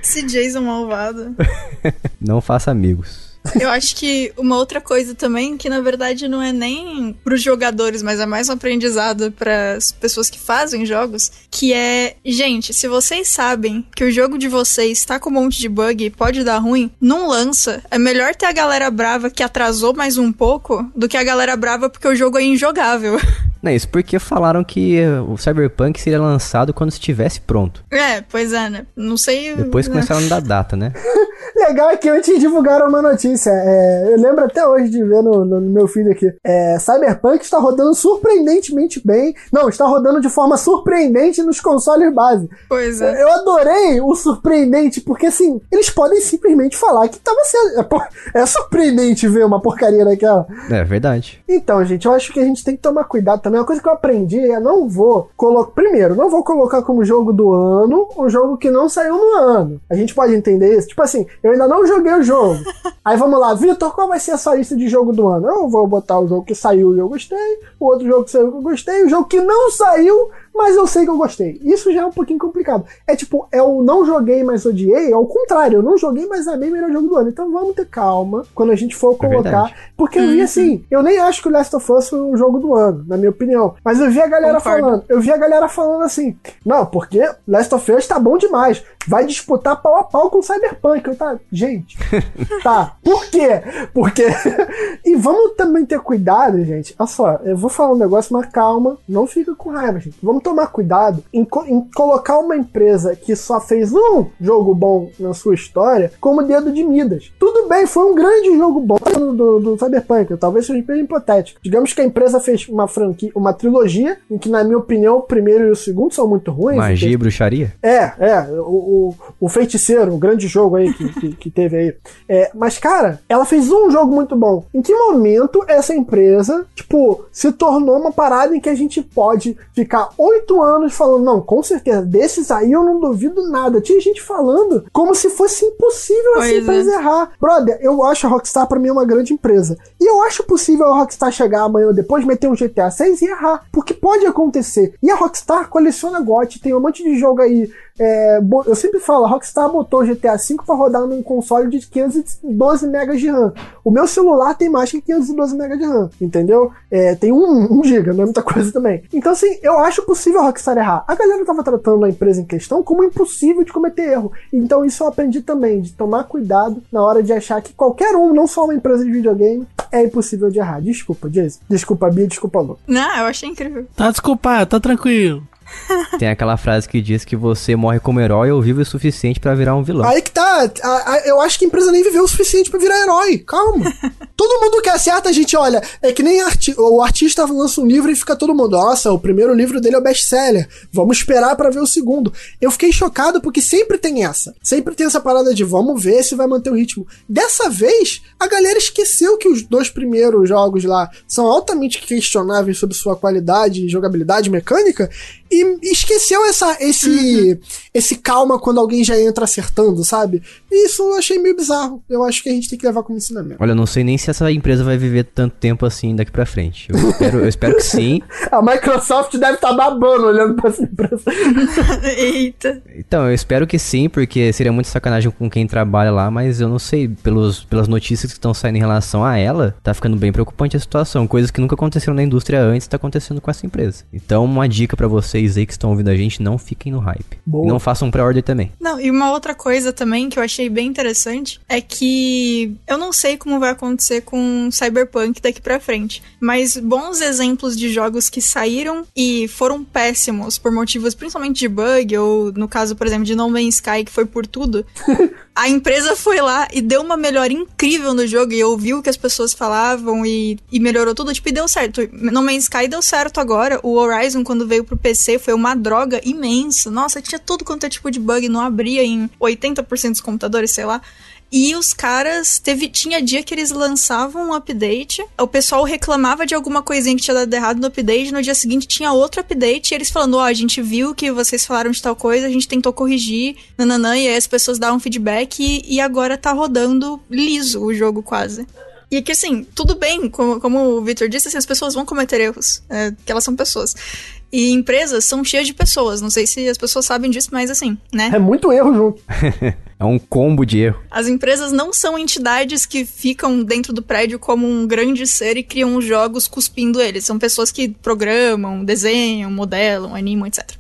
Esse Jason malvado. <laughs> Não faça amigos. Eu acho que uma outra coisa também, que na verdade não é nem pros jogadores, mas é mais um aprendizado para as pessoas que fazem jogos, que é, gente, se vocês sabem que o jogo de vocês tá com um monte de bug e pode dar ruim, não lança. É melhor ter a galera brava que atrasou mais um pouco do que a galera brava porque o jogo é injogável. <laughs> Não é isso, porque falaram que o Cyberpunk seria lançado quando estivesse pronto. É, pois é, né? Não sei. Depois né? começaram a dar data, né? <laughs> Legal é que antes divulgaram uma notícia. é, eu lembro até hoje de ver no, no meu filho aqui. É, Cyberpunk está rodando surpreendentemente bem. Não, está rodando de forma surpreendente nos consoles base. Pois é. Eu adorei o surpreendente, porque assim, eles podem simplesmente falar que tava sendo. É, é surpreendente ver uma porcaria daquela. É verdade. Então, gente, eu acho que a gente tem que tomar cuidado também. Uma coisa que eu aprendi é não vou colocar. Primeiro, não vou colocar como jogo do ano um jogo que não saiu no ano. A gente pode entender isso? Tipo assim, eu ainda não joguei o jogo. <laughs> Aí vamos lá, Vitor, qual vai ser a sua lista de jogo do ano? Eu vou botar o jogo que saiu e eu gostei, o outro jogo que saiu que eu gostei, o jogo que não saiu, mas eu sei que eu gostei. Isso já é um pouquinho complicado. É tipo, é o não joguei, mas odiei, é o contrário, eu não joguei, mas amei o melhor jogo do ano. Então vamos ter calma quando a gente for É colocar. verdade. porque eu vi assim, eu nem acho que o Last of Us foi o jogo do ano, na minha opinião. Mas eu vi a galera Concordo. falando, eu vi a galera falando assim, não, porque Last of Us tá bom demais. Vai disputar pau a pau com o Cyberpunk. Eu tá, gente, tá. <laughs> Por quê? Porque. <laughs> e vamos também ter cuidado, gente. Olha só, eu vou falar um negócio, mas calma, não fica com raiva, gente. Vamos tomar cuidado em, co- em colocar uma empresa que só fez um jogo bom na sua história como dedo de Midas. Tudo bem, foi um grande jogo bom do, do, do Cyberpunk, talvez seja bem hipotético. Digamos que a empresa fez uma franquia, uma trilogia, em que, na minha opinião, o primeiro e o segundo são muito ruins. Magia e bruxaria? É, é, o, o, o Feiticeiro, um grande jogo aí que, que, que teve aí. É, mas, cara, ela fez um jogo muito bom. Em que momento essa empresa, tipo, se tornou uma parada em que a gente pode ficar oito anos falando, não, com certeza, desses aí eu não duvido nada. Tinha gente falando como se fosse impossível essa Pois é. empresa errar. Brother, eu acho a Rockstar pra mim uma grande empresa. E eu acho possível a Rockstar chegar amanhã ou depois, meter um GTA 6 e errar. Porque pode acontecer. E a Rockstar coleciona GOT, tem um monte de jogo aí. É, eu sempre falo, a Rockstar botou o GTA V pra rodar num console de 512 MB de RAM. O meu celular tem mais que 512 MB de RAM, entendeu? É, tem um, um GB, não é muita <laughs> coisa também. Então, assim, eu acho possível a Rockstar errar. A galera tava tratando a empresa em questão como impossível de cometer erro. Então, isso eu aprendi também, de tomar cuidado na hora de achar que qualquer um, não só uma empresa de videogame, é impossível de errar. Desculpa, Jason. Desculpa, Bia. Desculpa, Lu. Não, eu achei incrível. Tá desculpado, tá tranquilo. Tem aquela frase que diz que você morre como herói ou vive o suficiente pra virar um vilão. Aí que tá. a- a- eu acho que a empresa nem viveu o suficiente pra virar herói. Calma. <laughs> todo mundo que acerta, a gente olha. É que nem arti- o artista lança um livro e fica todo mundo. Nossa, o primeiro livro dele é o best-seller. Vamos esperar pra ver o segundo. Eu fiquei chocado porque sempre tem essa. Sempre tem essa parada de vamos ver se vai manter o ritmo. Dessa vez, a galera esqueceu que os dois primeiros jogos lá são altamente questionáveis sobre sua qualidade, jogabilidade mecânica e esqueceu essa, esse, esse calma quando alguém já entra acertando, sabe? E isso eu achei meio bizarro. Eu acho que a gente tem que levar como ensinamento. Olha, eu não sei nem se essa empresa vai viver tanto tempo assim daqui pra frente. Eu espero, eu espero que sim. <laughs> A Microsoft deve estar babando olhando pra essa empresa. <laughs> Eita. Então, eu espero que sim, porque seria muito sacanagem com quem trabalha lá, mas eu não sei, pelos, pelas notícias que estão saindo em relação a ela, tá ficando bem preocupante a situação. Coisas que nunca aconteceram na indústria antes, tá acontecendo com essa empresa. Então, uma dica pra vocês vocês aí que estão ouvindo a gente, não fiquem no hype. Boa. Não façam pré-order também. Não, e uma outra coisa também que eu achei bem interessante é que eu não sei como vai acontecer com Cyberpunk daqui pra frente, mas bons exemplos de jogos que saíram e foram péssimos por motivos principalmente de bug, ou no caso, por exemplo, de No Man's Sky, que foi por tudo. <laughs> A empresa foi lá e deu uma melhora incrível no jogo e ouviu o que as pessoas falavam e, e melhorou tudo, tipo, e deu certo. No Man's Sky deu certo agora. O Horizon, quando veio pro PC, foi uma droga imensa. Nossa, tinha tudo quanto é tipo de bug, não abria em 80% dos computadores, sei lá. E os caras, teve, tinha dia que eles lançavam um update, o pessoal reclamava de alguma coisinha que tinha dado errado no update, no dia seguinte tinha outro update, e eles falando, ó, a gente viu que vocês falaram de tal coisa, a gente tentou corrigir, nananã, e aí as pessoas davam feedback, e, e agora tá rodando liso o jogo quase. E que assim, tudo bem, como, como o Victor disse, assim, as pessoas vão cometer erros, é, que elas são pessoas. E empresas são cheias de pessoas, não sei se as pessoas sabem disso, mas assim, né? É muito erro junto. <laughs> É um combo de erro. As empresas não são entidades que ficam dentro do prédio como um grande ser e criam os jogos cuspindo eles. São pessoas que programam, desenham, modelam, animam, etc.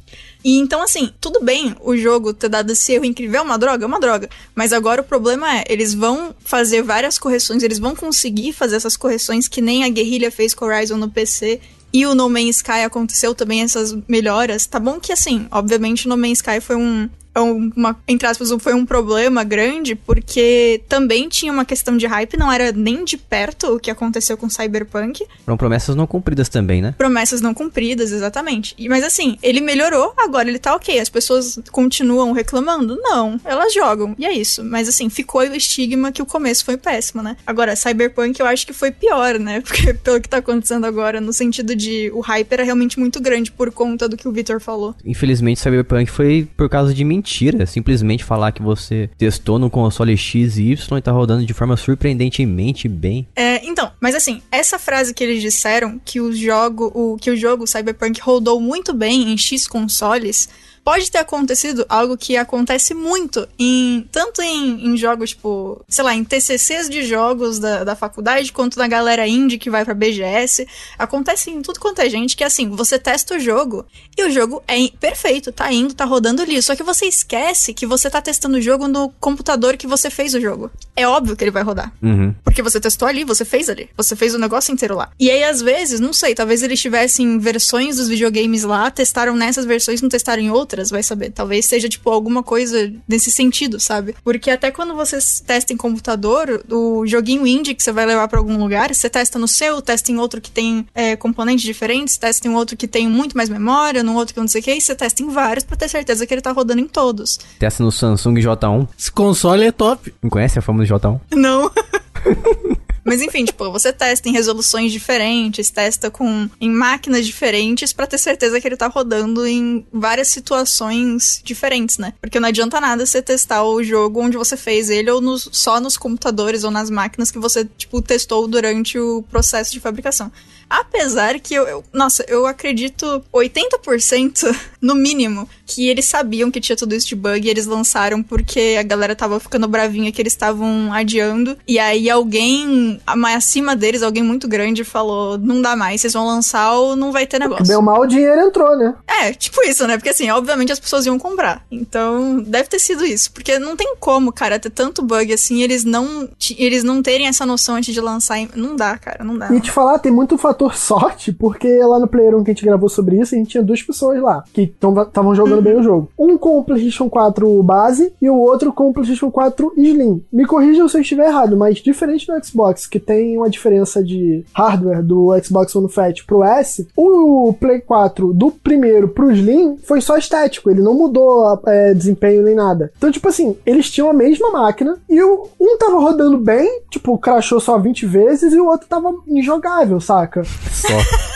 E então, assim, tudo bem o jogo ter dado esse erro incrível, é uma droga, é uma droga. Mas agora o problema é, eles vão fazer várias correções, eles vão conseguir fazer essas correções que nem a Guerrilla fez com Horizon no PC. E o No Man's Sky aconteceu também essas melhoras. Tá bom que, assim, obviamente No Man's Sky foi um, uma, entre aspas, foi um problema grande, porque também tinha uma questão de hype, não era nem de perto o que aconteceu com Cyberpunk. Foram promessas não cumpridas também, né? Promessas não cumpridas, exatamente. E, mas assim, ele melhorou, agora ele tá ok. As pessoas continuam reclamando? Não, elas jogam, e é isso. Mas assim, ficou o estigma que o começo foi péssimo, né? Agora, Cyberpunk eu acho que foi pior, né? <laughs> Porque pelo que tá acontecendo agora, no sentido de o hype era realmente muito grande por conta do que o Victor falou. Infelizmente, Cyberpunk foi por causa de mentira. Simplesmente falar que você testou no console X e Y e tá rodando de forma surpreendentemente bem. É, então, mas assim, essa frase que eles disseram, que o jogo, o, que o jogo Cyberpunk rodou muito bem em X consoles, pode ter acontecido algo que acontece muito em tanto em, em, jogos, tipo, sei lá, em TCCs de jogos da, da faculdade, quanto na galera indie que vai pra BGS. Acontece em tudo quanto é gente que, assim, você testa o jogo e o jogo é perfeito, tá indo, tá rodando ali. Só que você esquece que você tá testando o jogo no computador que você fez o jogo. É óbvio que ele vai rodar. Uhum. Porque você testou ali, você fez ali. Você fez o negócio inteiro lá. E aí, às vezes, não sei, talvez eles tivessem versões dos videogames lá, testaram nessas versões, não testaram em outras outras, vai saber. Talvez seja, tipo, alguma coisa nesse sentido, sabe? Porque até quando você testa em computador, o joguinho indie que você vai levar para algum lugar, você testa no seu, testa em outro que tem é, componentes diferentes, testa em outro que tem muito mais memória, num outro que não sei o que, e você testa em vários pra ter certeza que ele tá rodando em todos. Testa no Samsung J1. Esse console é top. Não conhece a fama do J1? Não. <laughs> Mas enfim, tipo, você testa em resoluções diferentes, testa com em máquinas diferentes para ter certeza que ele tá rodando em várias situações diferentes, né? Porque não adianta nada você testar o jogo onde você fez ele ou nos, só nos computadores ou nas máquinas que você, tipo, testou durante o processo de fabricação. Apesar que eu, eu, Nossa, eu acredito 80% <laughs> no mínimo que eles sabiam que tinha tudo isso de bug e eles lançaram porque a galera tava ficando bravinha que eles estavam adiando. E aí alguém acima deles, alguém muito grande, falou: não dá mais, vocês vão lançar ou não vai ter negócio. Bem mal o dinheiro entrou, né? É, tipo isso, né? Porque assim, obviamente as pessoas iam comprar. Então, deve ter sido isso. Porque não tem como, cara, ter tanto bug assim, eles não, eles não terem essa noção antes de lançar. Não dá, cara, não dá. E te falar, tem muito fator fator <laughs> sorte, porque lá no Player 1 que a gente gravou sobre isso, a gente tinha duas pessoas lá que estavam jogando uhum. bem o jogo. Um com o PlayStation 4 base e o outro com o PlayStation 4 Slim. Me corrijam se eu estiver errado, mas diferente do Xbox, que tem uma diferença de hardware do Xbox One Fat pro S, o Play 4 do primeiro pro Slim foi só estético, ele não mudou é, desempenho nem nada. Então, tipo assim, eles tinham a mesma máquina e o, um tava rodando bem, tipo, crashou só 20 vezes e o outro tava injogável, saca? Só.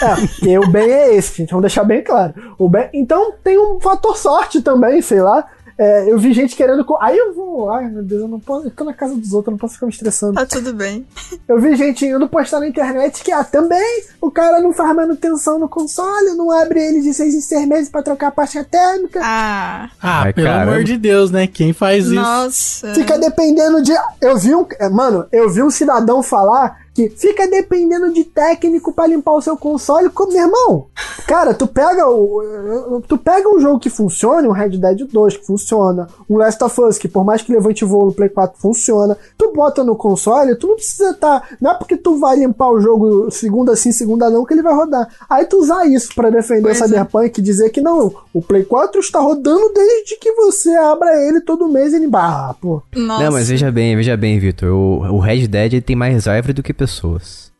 É, e o bem é esse, gente. Vamos deixar bem claro. O bem, então tem um fator sorte também, sei lá. É, eu vi gente querendo. Aí eu vou. Ai, meu Deus, eu não posso. Eu tô na casa dos outros, eu não posso ficar me estressando. Tá tudo bem. Eu vi gente indo postar na internet que, ah, também o cara não faz manutenção no console, não abre ele de seis em seis meses pra trocar a pasta térmica. Ah. Ah, Ai, pelo caramba. amor de Deus, né? Quem faz Nossa. isso? Fica dependendo de. Eu vi um. Mano, eu vi um cidadão falar que fica dependendo de técnico pra limpar o seu console. Como, meu irmão, cara, tu pega o. Tu pega um jogo que funcione, um Red Dead 2 que funciona, um Last of Us, que por mais que levante voo no Play 4 funciona, tu bota no console, tu não precisa estar. Tá, não é porque tu vai limpar o jogo segunda sim, segunda não, que ele vai rodar. Aí tu usar isso para defender Pois o é. Cyberpunk e dizer que não, o Play 4 está rodando desde que você abra ele todo mês e ele. Ah, pô. Nossa. Não, mas veja bem, veja bem, Victor. O, o Red Dead ele tem mais árvore do que pessoas.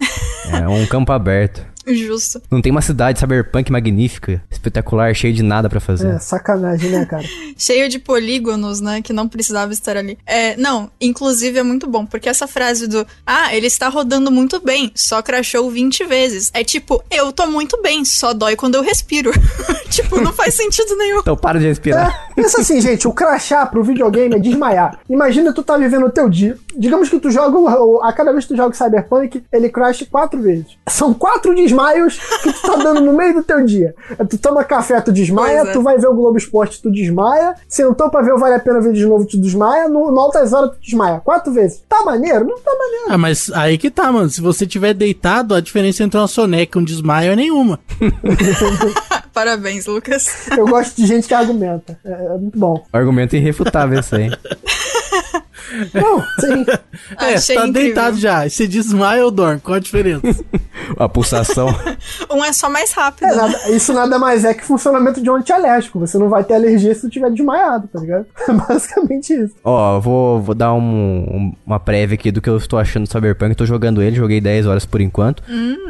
É um campo aberto. <laughs> Justo. Não tem uma cidade cyberpunk magnífica, espetacular, cheia de nada pra fazer. É, sacanagem, né, cara? <laughs> Cheio de polígonos, né? Que não precisava estar ali. É, não, inclusive é muito bom, porque essa frase do Ah, ele está rodando muito bem, só crashou 20 vezes. É tipo, eu tô muito bem, só dói quando eu respiro. <laughs> tipo, não faz sentido nenhum. Então para de respirar. É, pensa assim, gente, o crachar pro videogame é desmaiar. Imagina tu tá vivendo o teu dia. Digamos que tu joga, a cada vez que tu joga Cyberpunk, ele crasha quatro vezes. São quatro desmaios que tu tá dando no meio do teu dia. Tu toma café, tu desmaia, é. tu vai ver o Globo Esporte, tu desmaia, sentou pra ver o Vale a Pena Ver de novo, tu desmaia, no, no Altas Horas tu desmaia. Quatro vezes. Tá maneiro? Não tá maneiro. Ah, mas aí que tá, mano. Se você tiver deitado, a diferença entre uma soneca e um desmaio é nenhuma. <laughs> Parabéns, Lucas. Eu gosto de gente que argumenta. É, é muito bom. Argumento irrefutável esse aí. <laughs> Não, sim. <laughs> é, você Achei tá incrível. deitado já. E você desmaia ou dorme? Qual a diferença? <laughs> A pulsação. <laughs> Um é só mais rápido. É, nada- isso nada mais é que funcionamento de um antialérgico. Você não vai ter alergia se tu tiver desmaiado, tá ligado? É basicamente isso. Ó, eu vou, vou dar um- um- uma prévia aqui do que eu estou achando do Cyberpunk. Tô jogando ele, joguei 10 horas por enquanto.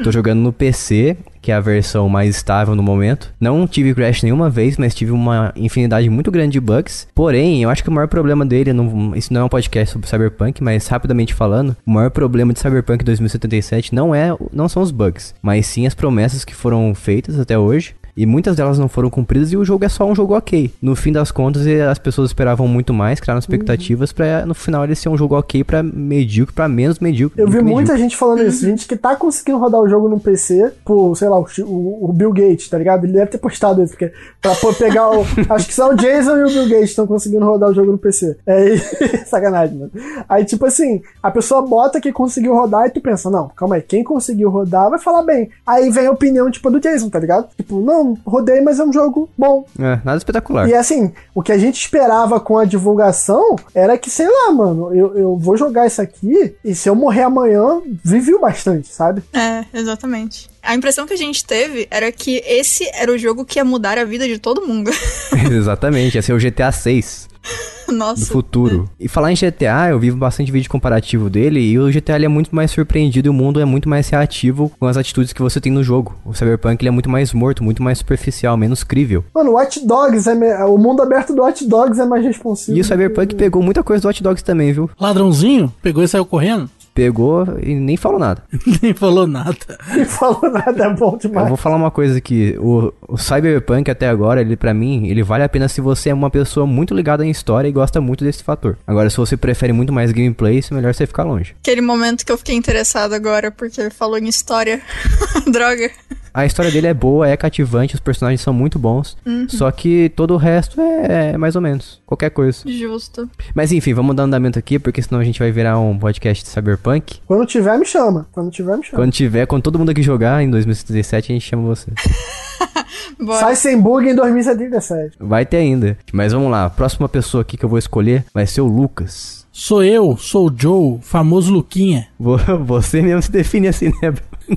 Tô jogando no PC, que é a versão mais estável no momento. Não tive crash nenhuma vez, mas tive uma infinidade muito grande de bugs. Porém, eu acho que o maior problema dele, não, isso não é um podcast sobre Cyberpunk, mas rapidamente falando, o maior problema de Cyberpunk 2077 não é, não são os bugs, mas sim as promessas que foram feitas até hoje. E muitas delas não foram cumpridas e o jogo é só um jogo ok. No fim das contas, eh, as pessoas esperavam muito mais, criaram expectativas pra no final ele ser um jogo ok pra medíocre, pra menos medíocre. Eu vi que muita medíocre. gente falando isso, <laughs> gente que tá conseguindo rodar o jogo no PC por, sei lá, o, o- o Bill Gates, tá ligado? Ele deve ter postado isso, porque pra pô- pegar o. <laughs> acho que só o Jason e o Bill Gates estão conseguindo rodar o jogo no PC. É <laughs> sacanagem, mano. Aí, tipo assim, a pessoa bota que conseguiu rodar e tu pensa, não, calma aí, quem conseguiu rodar vai falar bem. Aí vem a opinião, tipo, do Jason, tá ligado? Tipo, não, rodei, mas é um jogo bom. É, nada espetacular. E assim, o que a gente esperava com a divulgação era que, sei lá, mano, eu, eu vou jogar isso aqui e se eu morrer amanhã, viveu bastante, sabe? É, exatamente. A impressão que a gente teve era que esse era o jogo que ia mudar a vida de todo mundo. <laughs> Exatamente, esse é o GTA 6 <laughs> do Nossa. futuro. E falar em GTA, eu vi bastante vídeo comparativo dele e o GTA ele é muito mais surpreendido e o mundo é muito mais reativo com as atitudes que você tem no jogo. O Cyberpunk ele é muito mais morto, muito mais superficial, menos crível. Mano, o Watch Dogs é. me- O mundo aberto do Watch Dogs é mais responsivo. E o Cyberpunk pegou muita coisa do Hot Dogs também, viu? Ladrãozinho pegou e saiu correndo? Pegou e <laughs> nem falou nada. Nem falou nada. Não falou nada, é bom Eu demais. vou falar uma coisa aqui, o, o Cyberpunk até agora, ele para mim, ele vale a pena se você é uma pessoa muito ligada em história e gosta muito desse fator. Agora, se você prefere muito mais gameplay, é melhor você ficar longe. Aquele momento que eu fiquei interessado agora, porque falou em história. <laughs> Droga. A história dele é boa, é cativante, os personagens são muito bons, só que todo o resto é, é mais ou menos, qualquer coisa. Justo. Mas enfim, vamos dar andamento aqui, porque senão a gente vai virar um podcast de Cyberpunk. Quando tiver, me chama. Quando tiver, me chama. Quando tiver, quando todo mundo aqui jogar em 2077, a gente chama você. <laughs> Bora. Sai sem bug em 2077. Vai ter ainda. Mas vamos lá, a próxima pessoa aqui que eu vou escolher vai ser o Lucas. Sou eu, sou o Joe, famoso Luquinha. Vo- <laughs> Você mesmo se define assim, né?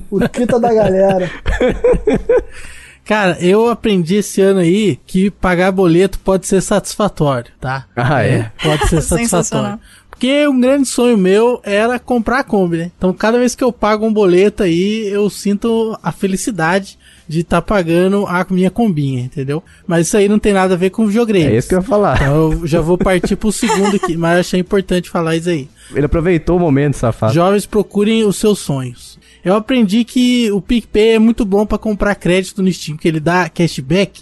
O Kita da galera. <laughs> Cara, eu aprendi esse ano aí que pagar boleto pode ser satisfatório, tá? Ah, é? Pode ser satisfatório. Porque um grande sonho meu era comprar a Kombi, né? Então cada vez que eu pago um boleto aí, eu sinto a felicidade de estar pagando a minha combinha, entendeu? Mas isso aí não tem nada a ver com videogame. É isso que eu ia falar. Então eu já vou partir pro segundo aqui, mas eu achei importante falar isso aí. Ele aproveitou o momento, safado. Jovens procurem os seus sonhos. Eu aprendi que o PicPay é muito bom pra comprar crédito no Steam, porque ele dá cashback.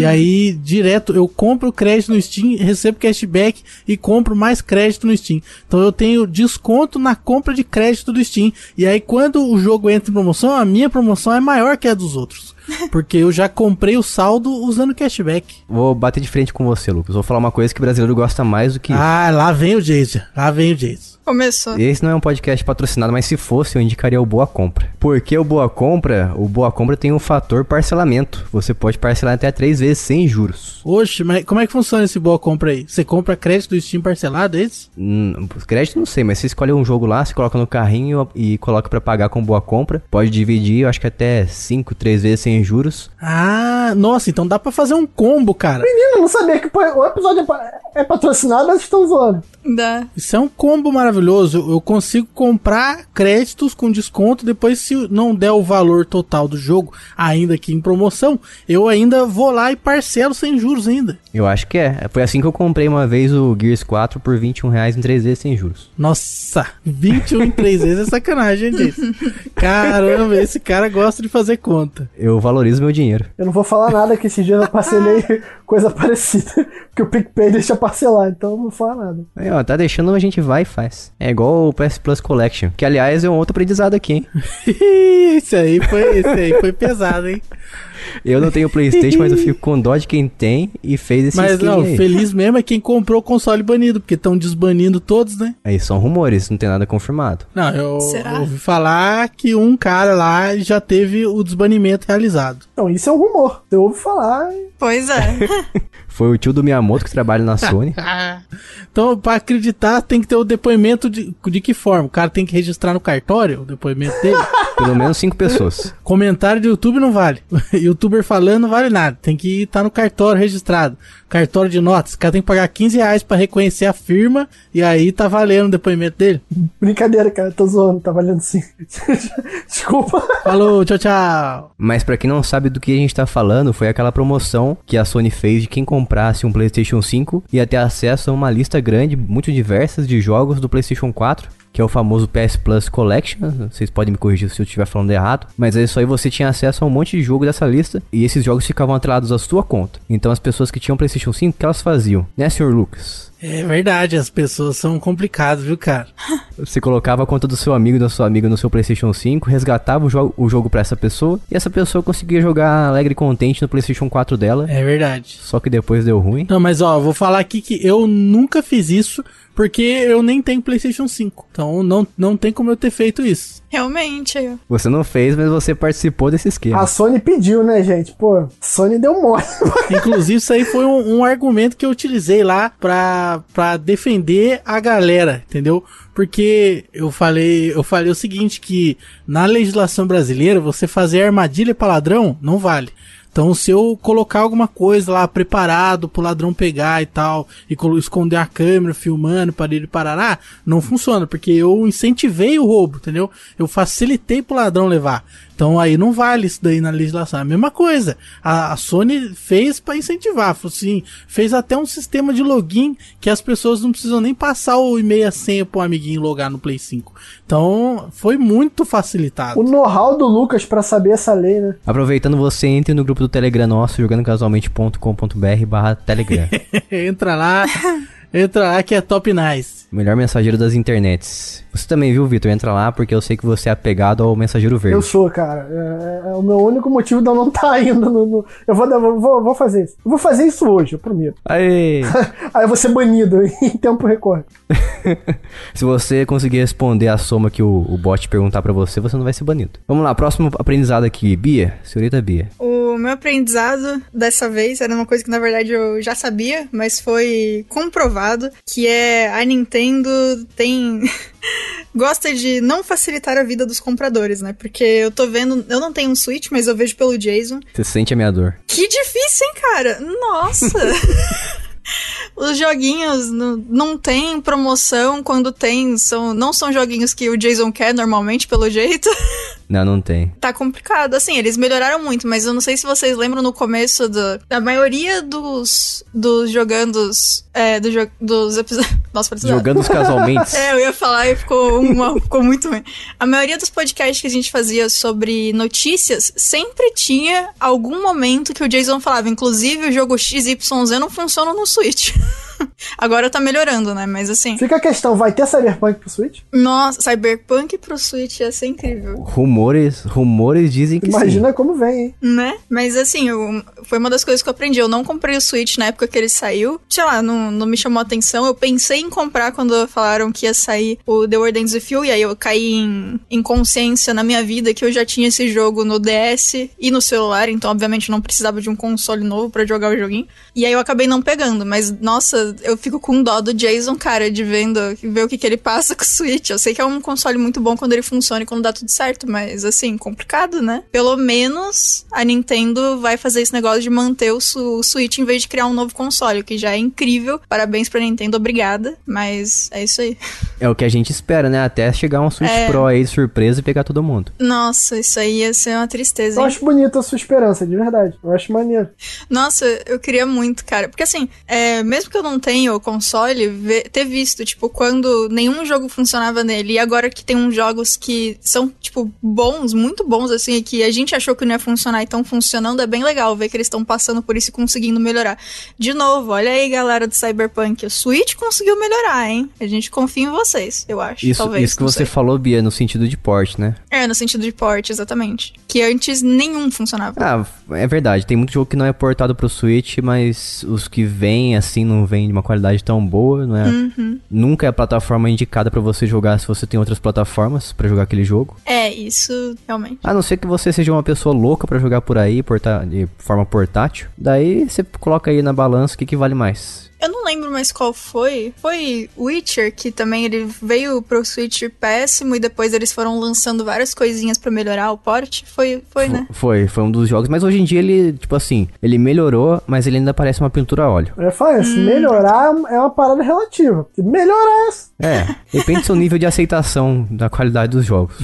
E aí, direto, eu compro crédito no Steam, recebo cashback e compro mais crédito no Steam. Então eu tenho desconto na compra de crédito do Steam. E aí, quando o jogo entra em promoção, a minha promoção é maior que a dos outros. <laughs> Porque eu já comprei o saldo usando cashback. Vou bater de frente com você, Lucas. Vou falar uma coisa que o brasileiro gosta mais do que Ah, lá vem o Jason. Lá vem o Jason. Começou. Esse não é um podcast patrocinado, mas se fosse, eu indicaria o Boa Compra. Porque o Boa Compra, o Boa Compra tem um fator parcelamento. Você pode parcelar até três vezes sem juros. Oxe, mas como é que funciona esse boa compra aí? Você compra crédito do Steam parcelado, é isso? Hum, crédito não sei, mas você escolhe um jogo lá, você coloca no carrinho e coloca pra pagar com Boa Compra. Pode dividir, eu acho que até cinco, três vezes sem juros. Ah, nossa, então dá pra fazer um combo, cara. Menino, eu não sabia que o episódio é, é patrocinado, mas estão zoando. Dá. Isso é um combo maravilhoso. Eu consigo comprar créditos com desconto. Depois, se não der o valor total do jogo, ainda que em promoção, eu ainda vou lá e parcelo sem juros ainda. Eu acho que é. Foi assim que eu comprei uma vez o Gears 4 por 21 reais em três vezes sem juros. Nossa, 21 em 3 vezes é sacanagem, hein, Jason? <laughs> Caramba, esse cara gosta de fazer conta. Eu valorizo meu dinheiro. Eu não vou falar nada que esses dias eu parcelei <laughs> coisa parecida. Porque o PicPay deixa parcelar, então eu não vou falar nada. Aí, ó, tá deixando, a gente vai e faz. É igual o PS Plus Collection. Que, aliás, é um outro aprendizado aqui, hein? <laughs> Isso aí foi, isso aí foi pesado, hein? Eu não tenho Playstation, mas eu fico com dó de quem tem e fez esse Mas não, aí. feliz mesmo é quem comprou o console banido, porque estão desbanindo todos, né? Aí são rumores, não tem nada confirmado. Não, eu Será? ouvi falar que um cara lá já teve o desbanimento realizado. Então, isso é um rumor. Eu ouvi falar. Pois é. <laughs> Foi o tio do Miyamoto que trabalha na Sony. <laughs> Então, pra acreditar, tem que ter o depoimento de, de que forma? O cara tem que registrar no cartório o depoimento dele? <laughs> Pelo menos cinco pessoas. Comentário do YouTube não vale. <laughs> Youtuber falando não vale nada. Tem que estar no cartório registrado. Cartório de notas. O cara tem que pagar 15 reais pra reconhecer a firma e aí tá valendo o depoimento dele. Brincadeira, cara, tô zoando, tá valendo sim. Desculpa. Falou, tchau, tchau. Mas pra quem não sabe do que a gente tá falando, foi aquela promoção que a Sony fez de quem comprasse um PlayStation 5 ia ter acesso a uma lista grande, muito diversas de jogos do PlayStation 4. Que é o famoso PS Plus Collection. Vocês podem me corrigir se eu estiver falando errado. Mas é isso aí, você tinha acesso a um monte de jogo dessa lista. E esses jogos ficavam atrelados à sua conta. Então as pessoas que tinham PlayStation 5, o que elas faziam? Né, senhor Lucas? É verdade, as pessoas são complicadas, viu, cara? <laughs> Você colocava a conta do seu amigo e da sua amiga no seu PlayStation 5, resgatava o, jo o jogo pra essa pessoa, e essa pessoa conseguia jogar alegre e contente no PlayStation 4 dela. É verdade. Só que depois deu ruim. Não, mas ó, vou falar aqui que eu nunca fiz isso porque eu nem tenho PlayStation 5. Então não, não tem como eu ter feito isso. Realmente. Você não fez, mas você participou desse esquema. A Sony pediu, né, gente? Pô, Sony deu mole. Inclusive, isso aí foi um, um argumento que eu utilizei lá pra, pra defender a galera, entendeu? Porque eu falei, eu falei o seguinte, que na legislação brasileira, você fazer armadilha pra ladrão não vale. Então, se eu colocar alguma coisa lá preparado pro ladrão pegar e tal, e esconder a câmera filmando para ele parar, não funciona, porque eu incentivei o roubo, entendeu? Eu facilitei pro ladrão levar. Então aí não vale isso daí na legislação. É a mesma coisa. A, a Sony fez para incentivar, assim, fez até um sistema de login que as pessoas não precisam nem passar o e-mail a senha pro amiguinho logar no Play 5. Então foi muito facilitado. O know-how do Lucas pra saber essa lei, né? Aproveitando, você entre no grupo do Telegram nosso, jogandocasualmente.com.br barra Telegram. <laughs> entra lá, entra lá que é top nice. Melhor mensageiro das internets. Você também viu, Vitor? Entra lá porque eu sei que você é apegado ao mensageiro verde. Eu sou, cara. É, é o meu único motivo de eu não estar indo no. no- Eu vou, vou, vou, fazer isso. Eu vou fazer isso hoje, eu prometo. Aê! <laughs> Aí eu vou ser banido <laughs> em tempo recorde. <laughs> Se você conseguir responder a soma que o, o bot perguntar pra você, você não vai ser banido. Vamos lá, próximo aprendizado aqui. Bia, senhorita Bia. O meu aprendizado dessa vez era uma coisa que na verdade eu já sabia, mas foi comprovado, que é a Nintendo tem gosta de não facilitar a vida dos compradores, né? Porque eu tô vendo, eu não tenho um Switch, mas eu vejo pelo Jason. Você sente a minha dor. Que difícil, hein, cara? Nossa. <laughs> Os joguinhos não, não tem promoção quando tem, são, não são joguinhos que o Jason quer normalmente, pelo jeito. Não, não tem. tá complicado. Assim, eles melhoraram muito, mas eu não sei se vocês lembram no começo do, da maioria dos, dos jogandos. É, do jo, dos episódios. <laughs> Nossa, parece Jogando os casualmente. <laughs> É, eu ia falar e ficou, uma, ficou muito ruim. A maioria dos podcasts que a gente fazia sobre notícias sempre tinha algum momento que o Jason falava. Inclusive, o jogo XYZ não funciona no Switch. <laughs> <laughs> Agora tá melhorando, né? Mas assim. Fica a questão, vai ter Cyberpunk pro Switch? Nossa, Cyberpunk pro Switch ia ser incrível. Rumores, rumores dizem que Imagina como vem, hein? Né? Mas assim, eu, foi uma das coisas que eu aprendi. Eu não comprei o Switch na época que ele saiu. Sei lá, não, não me chamou a atenção. Eu pensei em comprar quando falaram que ia sair o The Ends With You. E aí eu caí em, em consciência na minha vida que eu já tinha esse jogo no DS e no celular. Então, obviamente, eu não precisava de um console novo pra jogar o joguinho. E aí eu acabei não pegando. Mas, nossa, eu fico com dó do Jason, cara, de vendo, ver o que, que ele passa com o Switch. Eu sei que é um console muito bom quando ele funciona e quando dá tudo certo. Mas, assim, complicado, né? Pelo menos a Nintendo vai fazer esse negócio de manter o, Su- o Switch em vez de criar um novo console, o que já é incrível. Parabéns pra Nintendo, obrigada. Mas é isso aí. <laughs> É o que a gente espera, né? Até chegar um Switch É. Pro aí de surpresa e pegar todo mundo. Nossa, isso aí ia ser uma tristeza. Eu hein? acho bonita a sua esperança, de verdade. Eu acho maneiro. Nossa, eu queria muito, cara. Porque assim, é, mesmo que eu não tenha o console, ver- ter visto, tipo, quando nenhum jogo funcionava nele, e agora que tem uns jogos que são, tipo, bons, muito bons, assim, e que a gente achou que não ia funcionar e estão funcionando, é bem legal ver que eles estão passando por isso e conseguindo melhorar. De novo, olha aí, galera do Cyberpunk, o Switch conseguiu melhorar, hein? A gente confia em vocês, eu acho. Isso, talvez, isso que não você sei. falou, Bia, no sentido de porte, né? É, no sentido de porte, exatamente. Que antes nenhum funcionava. Ah, é verdade. Tem muito jogo que não é portado pro Switch, mas os que vêm assim não vêm de uma qualidade tão boa, não é? Uhum. Nunca é a plataforma indicada pra você jogar se você tem outras plataformas pra jogar aquele jogo. É, isso realmente. A não ser que você seja uma pessoa louca pra jogar por aí, porta de forma portátil. Daí você coloca aí na balança o que, que vale mais. Eu não lembro mais qual foi. Foi Witcher, que também ele veio pro Switch péssimo e depois eles foram lançando várias coisinhas pra melhorar o porte. Foi, foi, né? Foi, foi um dos jogos. Mas hoje em dia ele, tipo assim, ele melhorou, mas ele ainda parece uma pintura a óleo. Eu falo isso, melhorar é uma parada relativa. Melhorar É, depende do seu nível de aceitação da qualidade dos jogos.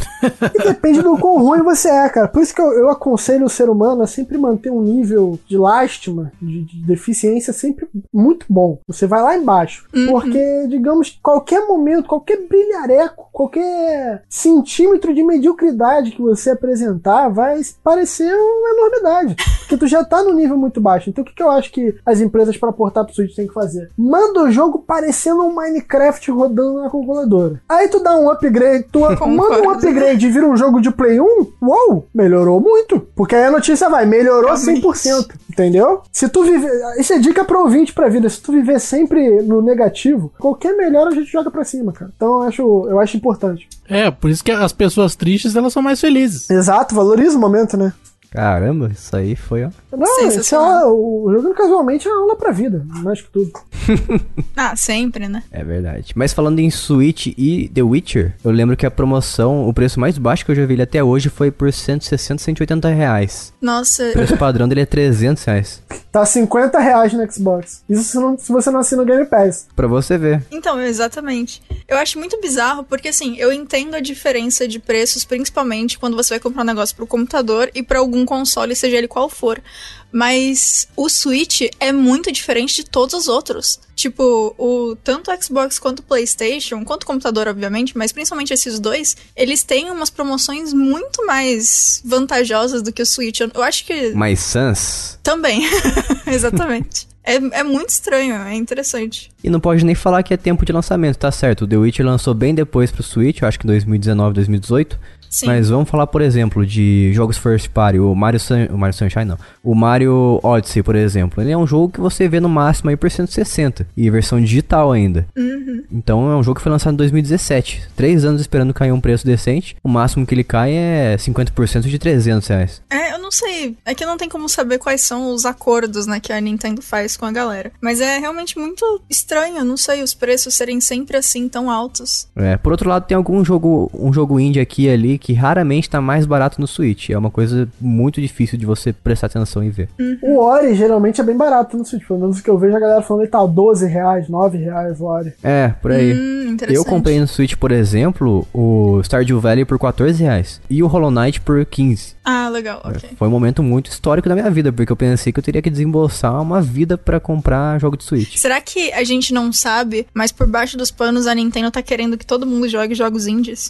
E depende do quão ruim você é, cara. Por isso que eu, eu aconselho o ser humano a sempre manter um nível de lástima, de, de deficiência, sempre muito bom. Você vai lá embaixo. Porque, digamos, qualquer momento, qualquer brilhareco, qualquer centímetro de mediocridade que você apresentar vai parecer uma enormidade. Porque tu já tá no nível muito baixo. Então o que, que eu acho que as empresas para portar pro Switch têm que fazer? Manda o jogo parecendo um Minecraft rodando na calculadora. Aí tu dá um upgrade, tu <laughs> manda um upgrade e vira um jogo de Play 1, uou, melhorou muito. Porque aí a notícia vai, melhorou Realmente. 100%, entendeu? Se tu viver, isso é dica pra ouvinte pra vida, se tu viver sempre no negativo, qualquer melhora a gente joga pra cima, cara. Então eu acho, eu acho importante. É, por isso que as pessoas tristes, elas são mais felizes. Exato, valoriza o momento, né? Caramba, isso aí foi, ó. Não, isso é, o jogando casualmente é uma aula pra vida, mais que tudo. <laughs> <laughs> Ah, sempre, né? É verdade. Mas falando em Switch e The Witcher, eu lembro que a promoção, o preço mais baixo que eu já vi ele até hoje foi por 160, 180 reais. Nossa, O preço padrão dele é 300 reais. <laughs> Tá 50 reais no Xbox. Isso se, não- se você não assina o Game Pass. Pra você ver. Então, exatamente. Eu acho muito bizarro porque, assim, eu entendo a diferença de preços, principalmente quando você vai comprar um negócio pro computador e pra algum console, seja ele qual for. Mas o Switch é muito diferente de todos os outros. Tipo, o tanto o Xbox quanto o PlayStation, quanto o computador, obviamente, mas principalmente esses dois, eles têm umas promoções muito mais vantajosas do que o Switch. Eu, eu acho que Mas Sans. também. <laughs> Exatamente. É, é muito estranho, é interessante. E não pode nem falar que é tempo de lançamento, tá certo? O The Witcher lançou bem depois pro Switch, eu acho que 2019, 2018. Sim. Mas vamos falar, por exemplo, de jogos first party, o Mario, Sun, o Mario Sunshine não. O Mario Odyssey, por exemplo. Ele é um jogo que você vê no máximo aí por 160. E versão digital ainda. Então é um jogo que foi lançado em 2017. Três anos esperando cair um preço decente. O máximo que ele cai é 50% de 300 reais. É, eu não sei. É que não tem como saber quais são os acordos, né, que a Nintendo faz com a galera. Mas é realmente muito estranho, eu não sei, os preços serem sempre assim tão altos. É, por outro lado, tem algum jogo, um jogo indie aqui e ali que raramente tá mais barato no Switch. É uma coisa muito difícil de você prestar atenção e ver. O Ori geralmente é bem barato no Switch. Pelo menos o que eu vejo a galera falando, ele tá 12 reais, 9 reais o Ori. É, por aí. Hum, interessante. Eu comprei no Switch, por exemplo, o Stardew Valley por 14 reais. E o Hollow Knight por 15. Ah, legal, ok. Foi um momento muito histórico da minha vida, porque eu pensei que eu teria que desembolsar uma vida pra comprar jogo de Switch. Será que a gente não sabe, mas por baixo dos panos a Nintendo tá querendo que todo mundo jogue jogos indies?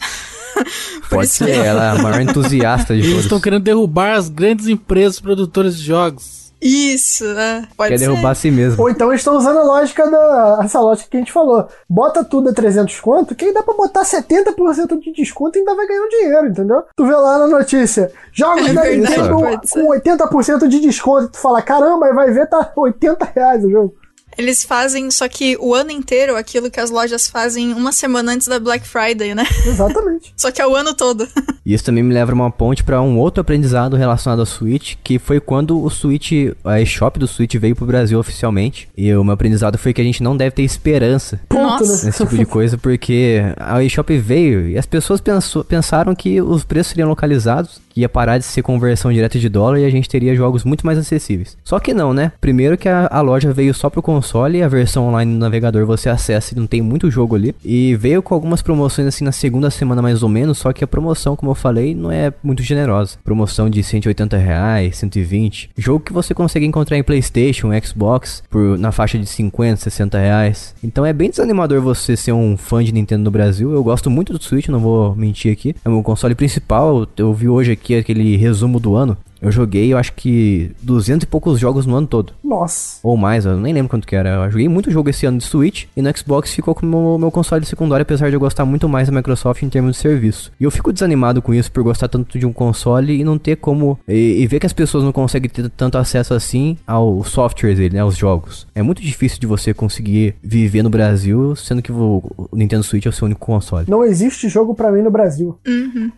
<laughs> Por Pode isso ser, ela é a maior entusiasta de Eles todos. estão querendo derrubar as grandes empresas produtoras de jogos. Isso, é. Pode Quer ser. derrubar a si mesmo. Ou então eles estão usando a lógica da. essa lógica que a gente falou. Bota tudo a 300 conto, que aí dá pra botar 70% de desconto e ainda vai ganhar um dinheiro, entendeu? Tu vê lá na notícia, jogos É da verdade, Nintendo com 80% de desconto. Tu fala, caramba, aí vai ver, tá 80 reais o jogo. Eles fazem, só que o ano inteiro, aquilo que as lojas fazem uma semana antes da Black Friday, né? <laughs> Exatamente. Só que é o ano todo. <laughs> E Isso também me leva uma ponte pra um outro aprendizado relacionado ao Switch, que foi quando o Switch, a eShop do Switch veio pro Brasil oficialmente. E o meu aprendizado foi que a gente não deve ter esperança Ponto, Nossa. né? nesse tipo de coisa, porque a eShop veio e as pessoas pensou- pensaram que os preços seriam localizados, que ia parar de ser conversão direta de dólar e a gente teria jogos muito mais acessíveis. Só que não, né? Primeiro que a, a loja veio só pro console a versão online no navegador você acessa e não tem muito jogo ali. E veio com algumas promoções assim na segunda semana mais ou menos, só que a promoção, como eu falei, não é muito generosa. Promoção de 180 reais, 120. Jogo que você consegue encontrar em Playstation, Xbox, por, na faixa de 50, 60 reais. Então é bem desanimador você ser um fã de Nintendo no Brasil. Eu gosto muito do Switch, não vou mentir aqui. É o meu console principal. Eu vi hoje aqui aquele resumo do ano. Eu joguei, eu acho que 200 e poucos jogos no ano todo. Nossa. Ou mais, eu nem lembro quanto que era. Eu joguei muito jogo esse ano de Switch e no Xbox ficou como meu, meu console secundário, apesar de eu gostar muito mais da Microsoft em termos de serviço. E eu fico desanimado com isso por gostar tanto de um console e não ter como. E, e ver que as pessoas não conseguem ter tanto acesso assim ao software dele, né? Aos jogos. É muito difícil de você conseguir viver no Brasil, sendo que o, Nintendo Switch é o seu único console. Não existe jogo pra mim no Brasil.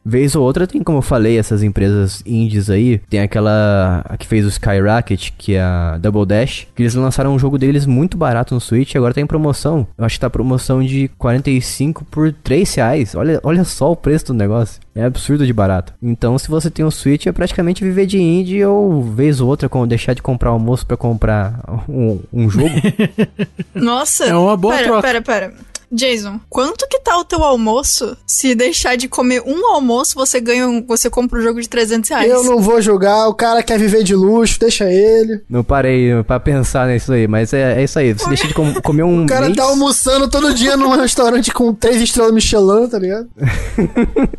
Vez ou outra tem, como eu falei, essas empresas indies aí. Tem aquela a que fez o Skyrocket, que é a Double Dash, que eles lançaram um jogo deles muito barato no Switch agora tá em promoção. Eu acho que tá promoção de 45 por 3 reais. Olha, olha só o preço do negócio. É absurdo de barato. Então, se você tem um Switch, é praticamente viver de indie ou vez ou outra com deixar de comprar almoço pra comprar um, um jogo. <laughs> Nossa. É uma boa pera, troca. Pera, pera. Jason, quanto que tá o teu almoço? Se deixar de comer um almoço, você ganha um, você compra um jogo de 300 reais. Eu não vou jogar, o cara quer viver de luxo, deixa ele. Não parei pra pensar nisso aí, mas é, é isso aí. Você deixa de com- comer um <laughs> O cara mês... tá almoçando todo dia num restaurante com três estrelas Michelin, tá ligado?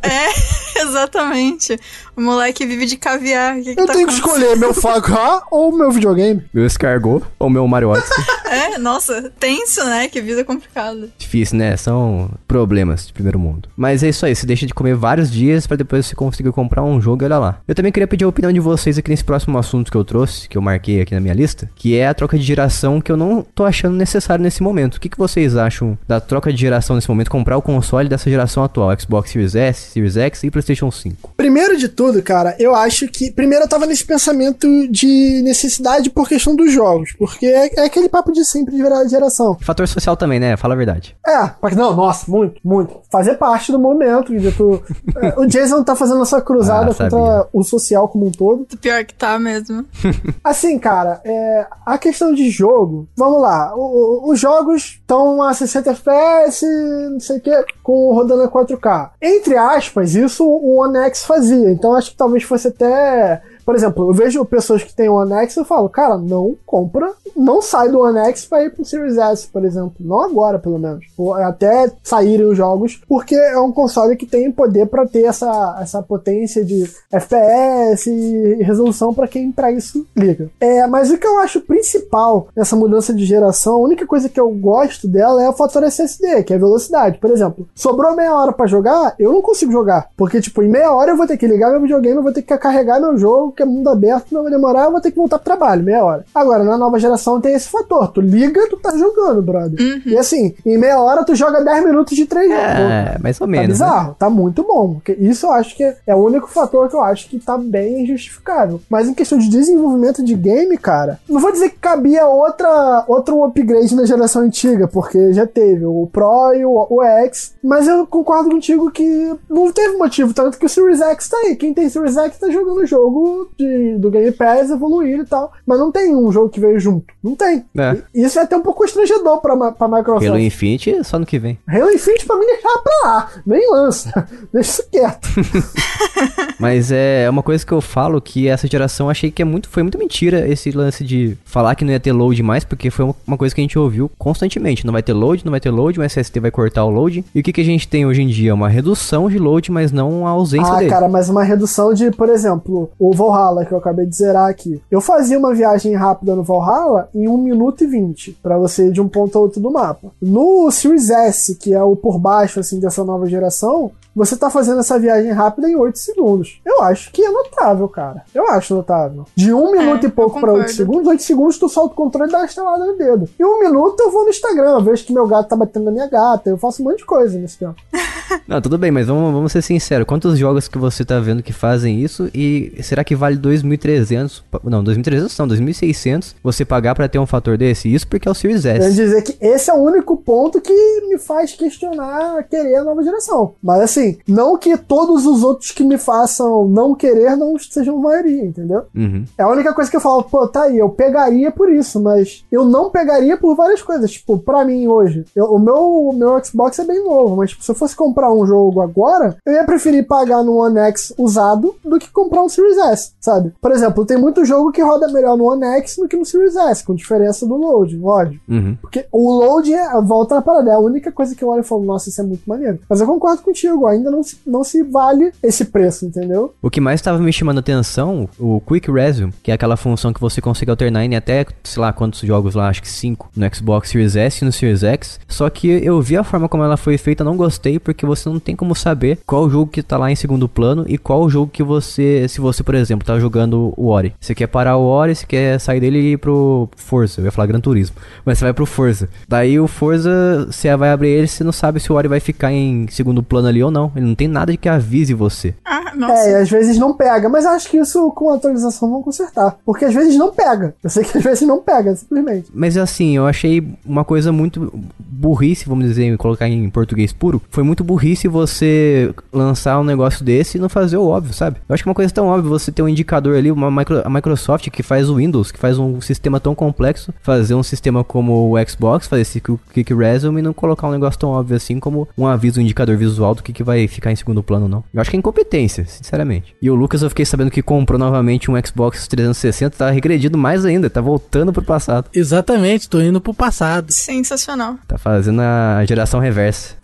É, <laughs> exatamente. O moleque vive de caviar. Que que Eu tá tenho que escolher meu Gras ou meu videogame. Meu escargot ou meu Mario Odyssey. <laughs> É, nossa, tenso, né? Que vida complicada. Difícil, né? São problemas de primeiro mundo. Mas é isso aí, você deixa de comer vários dias pra depois você conseguir comprar um jogo e olha lá. Eu também queria pedir a opinião de vocês aqui nesse próximo assunto que eu trouxe, que eu marquei aqui na minha lista, que é a troca de geração que eu não tô achando necessário nesse momento. O que, que vocês acham da troca de geração nesse momento, comprar o console dessa geração atual, Xbox Series S, Series X e PlayStation 5? Primeiro de tudo, cara, eu acho que. Primeiro eu tava nesse pensamento de necessidade por questão dos jogos. Porque é, é aquele papo de sempre de virar geração. Fator social também, né? Fala a verdade. É, porque não, nossa, muito, muito. Fazer parte do momento. De tu, é, o Jason tá fazendo essa cruzada Ah, contra o social como um todo. Pior que tá mesmo. <laughs> Assim, cara, é, a questão de jogo, vamos lá, o- o- os jogos estão a 60 FPS, não sei o que, com rodando a 4K. Entre aspas, isso o One X fazia, então acho que talvez fosse até. Por exemplo, eu vejo pessoas que têm o One X e eu falo, cara, não compra, não sai do One X pra ir pro Series S, por exemplo. Não agora, pelo menos. Até saírem os jogos, porque é um console que tem poder pra ter essa, essa potência de FPS e resolução pra quem pra isso liga. É, mas o que eu acho principal nessa mudança de geração, a única coisa que eu gosto dela é o fator SSD, que é a velocidade. Por exemplo, sobrou meia hora pra jogar, eu não consigo jogar. Porque, tipo, em meia hora eu vou ter que ligar meu videogame, eu vou ter que carregar meu jogo, que é mundo aberto, não vai demorar, eu vou ter que voltar pro trabalho, meia hora. Agora, na nova geração tem esse fator. Tu liga, tu tá jogando, brother. E assim, em meia hora tu joga 10 minutos de 3 jogos. É, mais ou Tá menos. né? bizarro, tá muito bom. Isso eu acho que é o único fator que eu acho que tá bem justificável. Mas em questão de desenvolvimento de game, cara, não vou dizer que cabia outra, outro upgrade na geração antiga, porque já teve o Pro e o, o X, mas eu concordo contigo que não teve motivo, tanto que o Series X tá aí. Quem tem Series X tá jogando o jogo de, do Game Pass evoluir e tal, mas não tem um jogo que veio junto. Não tem. É. E Isso é até um pouco constrangedor pra, pra Microsoft. Halo Infinite só no que vem. Halo Infinite pra mim deixava pra lá. Nem lança. <laughs> Deixa isso quieto. <laughs> Mas é uma coisa que eu falo que essa geração achei que é muito, foi muito mentira esse lance de falar que não ia ter load mais, porque foi uma coisa que a gente ouviu constantemente. Não vai ter load, não vai ter load, o SSD vai cortar o load. E o que, que a gente tem hoje em dia? Uma redução de load, mas não a ausência ah, dele. cara, mas uma redução de, por exemplo, o Valhalla, que eu acabei de zerar aqui. Eu fazia uma viagem rápida no Valhalla em 1 minuto e 20, para você ir de um ponto a outro do mapa. No Series S, que é o por baixo, assim, dessa nova geração, você tá fazendo essa viagem rápida em 8 segundos. Eu acho que é notável, cara. Eu acho notável. De 1 minuto É, e pouco pra 8 concordo. segundos, 8 segundos tu solta o controle e dá uma estalada no dedo. Em 1 minuto eu vou no Instagram, eu vejo que meu gato tá batendo na minha gata, eu faço um monte de coisa nesse tempo. <laughs> Não, tudo bem, mas vamos, vamos ser sinceros. Quantos jogos que você tá vendo que fazem isso? E será que vale 2.300? pa- Não, 2.300 não, 2.600 você pagar pra ter um fator desse? Isso porque é o Series Quero S. dizer que esse é o único ponto que me faz questionar querer a nova geração. Mas assim, não que todos os outros que me façam não querer não sejam maioria, entendeu? Uhum. É a única coisa que eu falo, pô, tá aí, eu pegaria por isso, mas eu não pegaria por várias coisas. Tipo, pra mim hoje, eu- o, meu, o meu Xbox é bem novo, mas tipo, se eu fosse comprar um jogo agora, eu ia preferir pagar no One X usado do que comprar um Series S, sabe? Por exemplo, tem muito jogo que roda melhor no One X do que no Series S, com diferença do load, lógico. Uhum. Porque o load é, volta na parada, é a única coisa que eu olho e falo, nossa, isso é muito maneiro. Mas eu concordo contigo, ainda não se, não se vale esse preço, entendeu? O que mais estava me chamando atenção, o Quick Resume, que é aquela função que você consegue alternar em até, sei lá, quantos jogos lá, acho que 5, no Xbox Series S e no Series X. Só que eu vi a forma como ela foi feita, não gostei, porque você não tem como saber qual jogo que tá lá em segundo plano e qual jogo que você, se você, por exemplo, tá jogando o Ori. Você quer parar o Ori, você quer sair dele e ir pro Forza, eu ia falar Gran Turismo, mas você vai pro Forza. Daí o Forza, você vai abrir ele, você não sabe se o Ori vai ficar em segundo plano ali ou não. Ele não tem nada que avise você. Ah, É, nossa. e às vezes não pega, mas acho que isso com a atualização vão consertar. Porque às vezes não pega. Eu sei que às vezes não pega, simplesmente. Mas assim, eu achei uma coisa muito burrice, vamos dizer, colocar em português puro. Foi muito burrice você lançar um negócio desse e não fazer o óbvio, sabe? Eu acho que é uma coisa tão óbvia você ter um indicador ali, uma micro- a Microsoft que faz o Windows, que faz um sistema tão complexo, fazer um sistema como o Xbox, fazer esse Quick Resume e não colocar um negócio tão óbvio assim como um aviso, um indicador visual do que, que vai ficar em segundo plano, não. Eu acho que é incompetência, sinceramente. E o Lucas, eu fiquei sabendo que comprou novamente um Xbox 360, tá regredido mais ainda, tá voltando pro passado. Exatamente, tô indo pro passado. Sensacional. Tá fazendo a geração reversa. <laughs>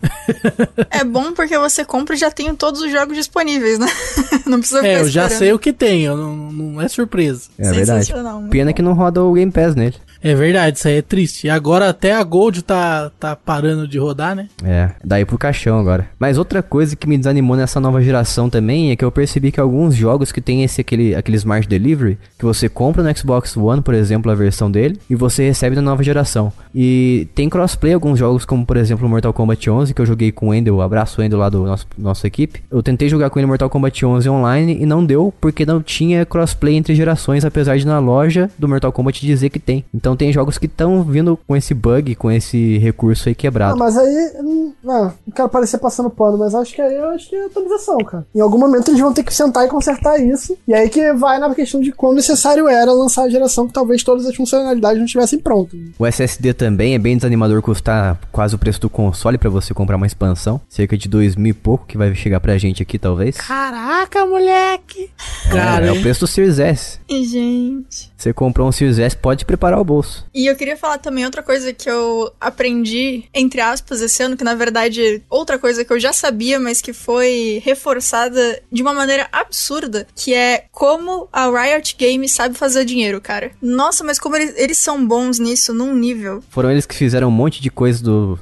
É bom porque você compra e já tem todos os jogos disponíveis, né? <laughs> Não precisa ficar É, eu já esperando. sei o que tem, não, não é surpresa. É verdade. Pena bom. que não roda o Game Pass nele. É verdade, isso aí é triste. E agora até a Gold tá, tá parando de rodar, né? É, daí pro caixão agora. Mas outra coisa que me desanimou nessa nova geração também é que eu percebi que alguns jogos que tem esse aquele, aquele Smart Delivery, que você compra no Xbox One, por exemplo, a versão dele, e você recebe na nova geração. E tem crossplay alguns jogos, como por exemplo Mortal Kombat 11, que eu joguei com o Wendel, abraço o Wendel lá do nosso, nossa equipe. Eu tentei jogar com ele Mortal Kombat 11 online e não deu, porque não tinha crossplay entre gerações, apesar de na loja do Mortal Kombat dizer que tem. Então tem jogos que estão vindo com esse bug, com esse recurso aí Ah, quebrado. mas aí. hum, Ah, não quero parecer passando pano, mas acho que aí eu acho que é atualização, cara. Em algum momento eles vão ter que sentar e consertar isso. E aí que vai na questão de quão necessário era lançar a geração que talvez todas as funcionalidades não estivessem prontas. O SSD também é bem desanimador custar quase o preço do console pra você comprar uma expansão. Cerca de dois mil e pouco, que vai chegar pra gente aqui, talvez. Caraca, moleque! Cara, é, é o preço do Series S. E, gente. Você comprou um Series S, pode preparar o bolso. E eu queria falar também outra coisa que eu aprendi, entre aspas, esse ano, que na verdade, outra coisa que eu já sabia, mas que foi reforçada de uma maneira absurda, que é como a Riot Games sabe fazer dinheiro, cara. Nossa, mas como eles, eles são bons nisso, num nível. Foram eles que fizeram um monte de coisa do.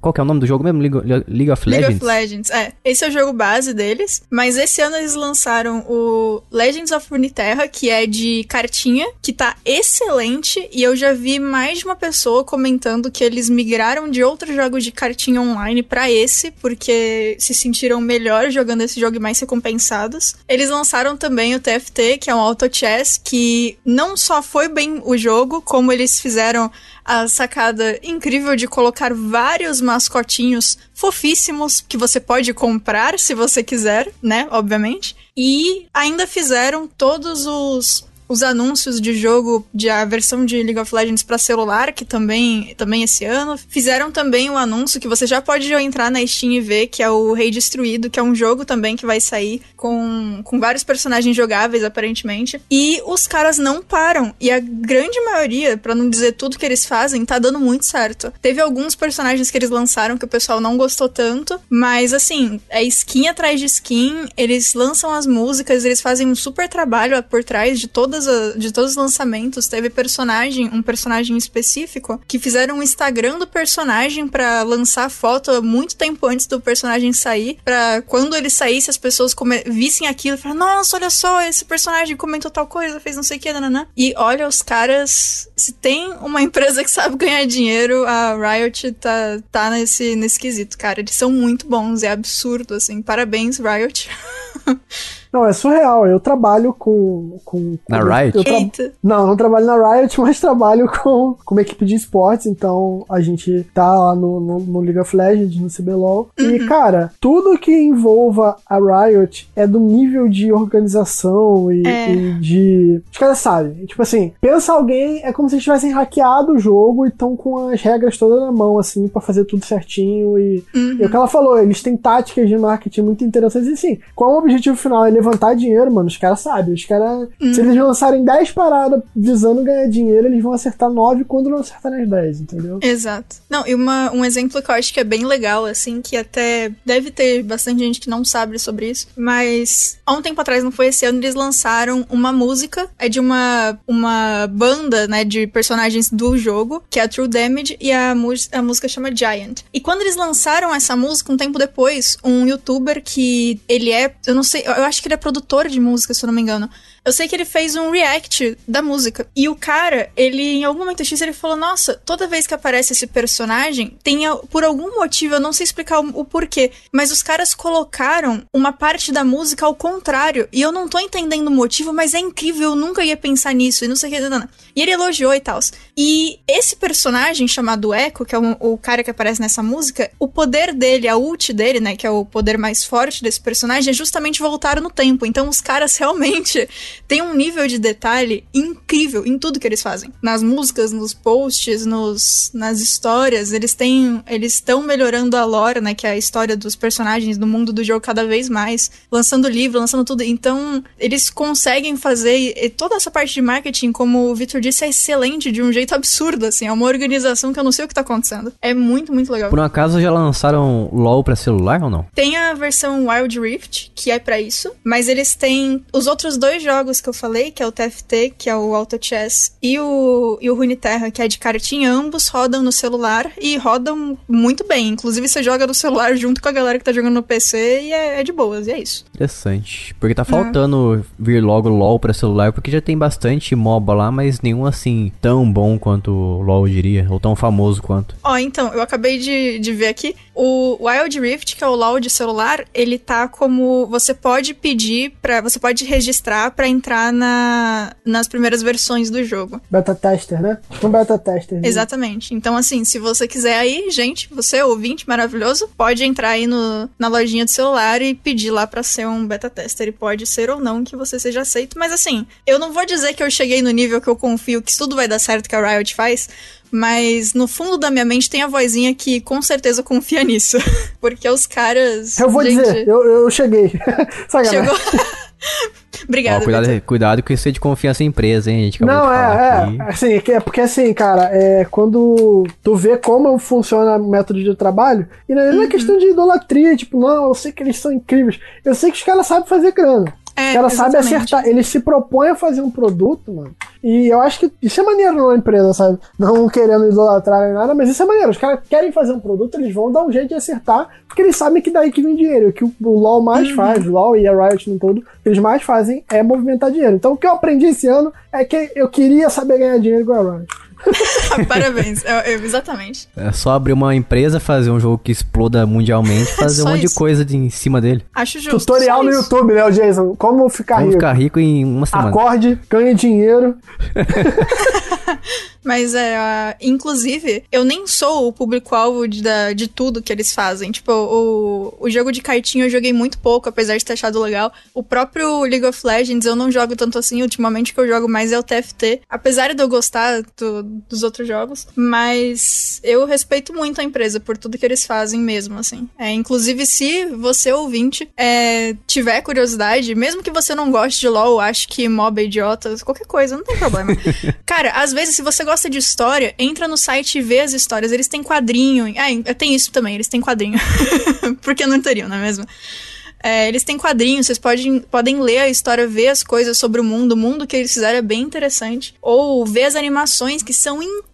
Qual que é o nome do jogo mesmo? League, League of League Legends? of Legends, é. Esse é o jogo base deles. Mas esse ano eles lançaram o Legends of Runeterra, que é de cartinha, que tá excelente. E eu já vi mais de uma pessoa comentando que eles migraram de outros jogos de cartinha online pra esse, porque se sentiram melhor jogando esse jogo e mais recompensados. Eles lançaram também o TFT, que é um auto chess, que não só foi bem o jogo, como eles fizeram a sacada incrível de colocar vários mascotinhos fofíssimos que você pode comprar se você quiser, né? Obviamente. E ainda fizeram todos os os anúncios de jogo de a versão de League of Legends para celular, que também, também esse ano. Fizeram também o um anúncio que você já pode entrar na Steam e ver, que é o Rei Destruído, que é um jogo também que vai sair com, com vários personagens jogáveis, aparentemente. E os caras não param. E a grande maioria, para não dizer tudo que eles fazem, tá dando muito certo. Teve alguns personagens que eles lançaram que o pessoal não gostou tanto, mas assim, é skin atrás de skin, eles lançam as músicas, eles fazem um super trabalho por trás de todas a, de todos os lançamentos. Teve personagem, um personagem específico que fizeram um Instagram do personagem para lançar foto muito tempo antes do personagem sair, para quando ele saísse as pessoas vissem aquilo e falaram: "Nossa, olha só, esse personagem comentou tal coisa, fez não sei o que, nananã". E olha os caras, se tem uma empresa que sabe ganhar dinheiro, a Riot tá tá nesse nesse quesito, cara. Eles são muito bons, é absurdo assim. Parabéns, Riot. <laughs> Não, é surreal. Eu trabalho com. com, com na Riot? Eu tra... Não, não trabalho na Riot, <laughs> mas trabalho com, com uma equipe de esportes. Então a gente tá lá no, no, no League of Legends, no CBLOL. Uhum. E, cara, tudo que envolva a Riot é do nível de organização e, é. e de. Os caras sabem. Tipo assim, pensa alguém, é como se eles tivessem hackeado o jogo e estão com as regras todas na mão, assim, para fazer tudo certinho. E, uhum. e o que ela falou, eles têm táticas de marketing muito interessantes. E sim, qual é o objetivo final? Ele levantar dinheiro, mano, os caras sabem. Os caras. Hum. Se eles lançarem 10 paradas visando ganhar dinheiro, eles vão acertar 9 quando não acertarem as 10, entendeu? Exato. Não, e uma, um exemplo que eu acho que é bem legal, assim, que até deve ter bastante gente que não sabe sobre isso, mas há um tempo atrás, não foi esse ano, eles lançaram uma música, é de uma, uma banda, né, de personagens do jogo, que é a True Damage, e a, a música chama Giant. E quando eles lançaram essa música, um tempo depois, um youtuber que ele é, eu não sei, eu acho que ele é produtor de música, se eu não me engano. Eu sei que ele fez um react da música. E o cara, ele, em algum momento X, ele falou: Nossa, toda vez que aparece esse personagem, tem por algum motivo, eu não sei explicar o, o, porquê, mas os caras colocaram uma parte da música ao contrário. E eu não tô entendendo o motivo, mas é incrível, eu nunca ia pensar nisso. E não sei o que. Não, não. E ele elogiou e tal. E esse personagem chamado Echo, que é o, o cara que aparece nessa música, o poder dele, a ult dele, né, que é o poder mais forte desse personagem, é justamente voltar no tempo. Então os caras realmente tem um nível de detalhe incrível em tudo que eles fazem. Nas músicas, nos posts, nos, nas histórias, eles têm. Eles estão melhorando a lore, né? Que é a história dos personagens do mundo do jogo cada vez mais. Lançando livro, lançando tudo. Então, eles conseguem fazer. E toda essa parte de marketing, como o Victor disse, é excelente de um jeito absurdo, assim. É uma organização que eu não sei o que tá acontecendo. É muito, muito legal. Por um acaso já lançaram LOL pra celular ou não? Tem a versão Wild Rift, que é para isso. Mas eles têm os outros dois jogos jogos que eu falei, que é o TFT, que é o Auto Chess, e o, e o Runeterra, que é de cartinha, ambos rodam no celular e rodam muito bem. Inclusive, você joga no celular junto com a galera que tá jogando no PC e é, é de boas, e é isso. Interessante. Porque tá faltando é. vir logo LOL pra celular, porque já tem bastante MOBA lá, mas nenhum assim tão bom quanto o LOL, eu diria, ou tão famoso quanto. Ó, oh, então, eu acabei de, de ver aqui, o Wild Rift, que é o LOL de celular, ele tá como. Você pode pedir para Você pode registrar para entrar na, nas primeiras versões do jogo. Beta tester, né? Tipo um beta tester. Né? Exatamente. Então, assim, se você quiser aí, gente, você, ouvinte maravilhoso, pode entrar aí no, na lojinha do celular e pedir lá para ser um beta tester. E pode ser ou não que você seja aceito. Mas, assim, eu não vou dizer que eu cheguei no nível que eu confio que tudo vai dar certo que a Riot faz mas no fundo da minha mente tem a vozinha que com certeza confia nisso. <laughs> Porque os caras. Eu vou gente... dizer, eu, eu cheguei. <laughs> Chegou. <laughs> Obrigada. cuidado, cuidado com isso de confiança em empresa, hein? A gente Não, é, é, assim, é, é porque assim, cara, é quando tu vê como funciona o método de trabalho, e não é uhum. questão de idolatria, tipo, não, eu sei que eles são incríveis. Eu sei que os caras sabem fazer grana. É, ela sabe acertar. Ele se propõe a fazer um produto, mano. E eu acho que isso é maneiro numa empresa, sabe? Não querendo idolatrar nem nada, mas isso é maneiro. Os caras querem fazer um produto, eles vão dar um jeito de acertar, porque eles sabem que daí que vem dinheiro. Que o, o LoL mais uhum. faz, o LoL e a Riot no todo, eles mais fazem é movimentar dinheiro. Então o que eu aprendi esse ano é que eu queria saber ganhar dinheiro igual a Riot. <laughs> Parabéns, eu, eu, exatamente. É só abrir uma empresa, fazer um jogo que exploda mundialmente, <laughs> fazer um monte isso. de coisa de, em cima dele. Acho justo. Tutorial no YouTube, né, Jason? Como ficar Como rico. ficar rico em uma semana. Acorde, ganhe dinheiro. <laughs> Mas é, uh, inclusive, eu nem sou o público-alvo de, de tudo que eles fazem. Tipo, o, o jogo de cartinha eu joguei muito pouco, apesar de ter achado legal. O próprio League of Legends eu não jogo tanto assim. Ultimamente o que eu jogo mais é o TFT. Apesar de eu gostar do- dos outros jogos. Mas eu respeito muito a empresa por tudo que eles fazem mesmo, assim. É, inclusive, se você, ouvinte, é, tiver curiosidade, mesmo que você não goste de LoL, ache que MOBA é idiota, qualquer coisa, não tem problema. <laughs> Cara, às vezes, se você gosta de história, entra no site e vê as histórias. Eles têm quadrinho. Ah, tem isso também, eles têm quadrinho. <laughs> Porque não teriam, não é mesmo? É, eles têm quadrinhos, vocês podem, podem ler a história, ver as coisas sobre o mundo. O mundo que eles fizeram é bem interessante. Ou ver as animações, que são incríveis.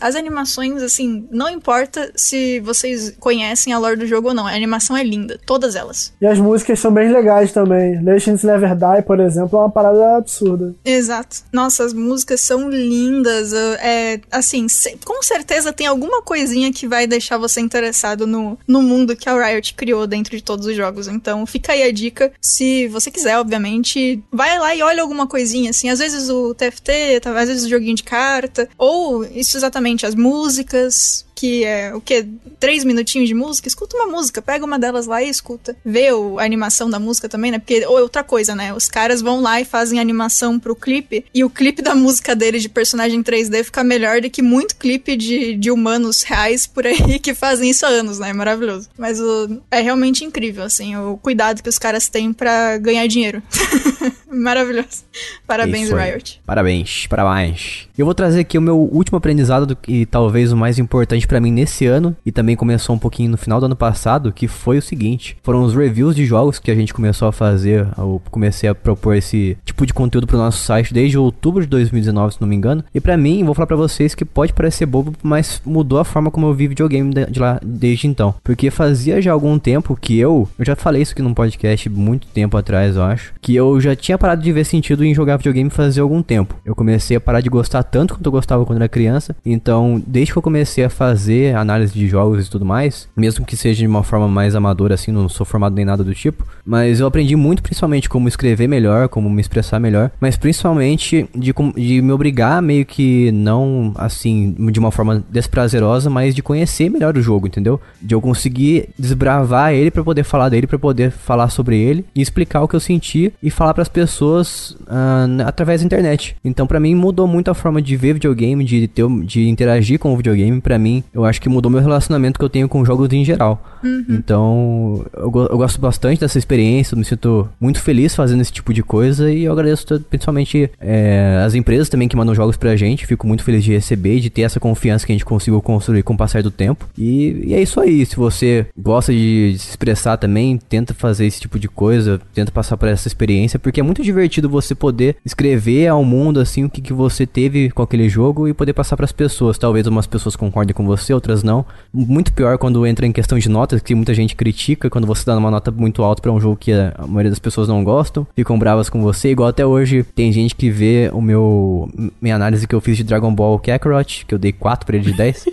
As animações, assim, não importa se vocês conhecem a lore do jogo ou não. A animação é linda, todas elas. E as músicas são bem legais também. Legends Never Die, por exemplo, é uma parada absurda. Exato. Nossa, as músicas são lindas. É, assim, com certeza tem alguma coisinha que vai deixar você interessado no, no mundo que a Riot criou dentro de todos os jogos. Então, fica aí a dica. Se você quiser, obviamente, vai lá e olha alguma coisinha, assim. Às vezes o TFT, às vezes o joguinho de carta. Ou, isso exatamente, as músicas. Que é o quê? Três minutinhos de música? Escuta uma música, pega uma delas lá e escuta. Vê o- a animação da música também, né? Porque, ou outra coisa, né? Os caras vão lá e fazem animação pro clipe, e o clipe da música deles de personagem 3D fica melhor do que muito clipe de, de humanos reais por aí <laughs> que fazem isso há anos, né? É maravilhoso. Mas o- é realmente incrível, assim, o cuidado que os caras têm pra ganhar dinheiro. <laughs> Maravilhoso. Parabéns, Isso aí. Riot. Parabéns, parabéns. Eu vou trazer aqui o meu último aprendizado do- e talvez o mais importante pra mim nesse ano e também começou um pouquinho no final do ano passado, que foi o seguinte: foram os reviews de jogos que a gente começou a fazer. Eu comecei a propor esse tipo de conteúdo pro nosso site desde outubro de 2019, se não me engano. E pra mim, vou falar pra vocês que pode parecer bobo, mas mudou a forma como eu vi videogame de, de lá desde então, porque fazia já algum tempo que eu, eu já falei isso aqui num podcast muito tempo atrás, eu acho, que eu já tinha parado de ver sentido em jogar videogame fazia algum tempo. Eu comecei a parar de gostar tanto quanto eu gostava quando era criança. Então, desde que eu comecei a fazer análise de jogos e tudo mais, mesmo que seja de uma forma mais amadora assim, não sou formado nem nada do tipo, mas eu aprendi muito principalmente como escrever melhor, como me expressar melhor, mas principalmente de, de me obrigar meio que não assim, de uma forma desprazerosa, mas de conhecer melhor o jogo, entendeu? De eu conseguir desbravar ele pra poder falar dele, pra poder falar sobre ele e explicar o que eu senti e falar pras pessoas ah, n- através da internet. Então, pra mim mudou muito a forma de ver videogame, de ter, de interagir com o videogame. Pra mim, eu acho que mudou meu relacionamento que eu tenho com jogos em geral. Então, eu, eu gosto bastante dessa experiência, eu me sinto muito feliz fazendo esse tipo de coisa e eu agradeço principalmente é, as empresas também que mandam jogos pra gente. Fico muito feliz de receber, de ter essa confiança que a gente conseguiu construir com o passar do tempo. E, e é isso aí. Se você gosta de se expressar também, tenta fazer esse tipo de coisa, tenta passar por essa experiência, porque é muito divertido você poder escrever ao mundo assim o que, que você teve com aquele jogo e poder passar pras pessoas. Talvez umas pessoas concordem com você, outras não. Muito pior quando entra em questão de notas, que muita gente critica quando você dá uma nota muito alta pra um jogo que a maioria das pessoas não gostam, ficam bravas com você. Igual até hoje tem gente que vê o meu minha análise que eu fiz de Dragon Ball Kakarot, que eu dei 4 pra ele de 10.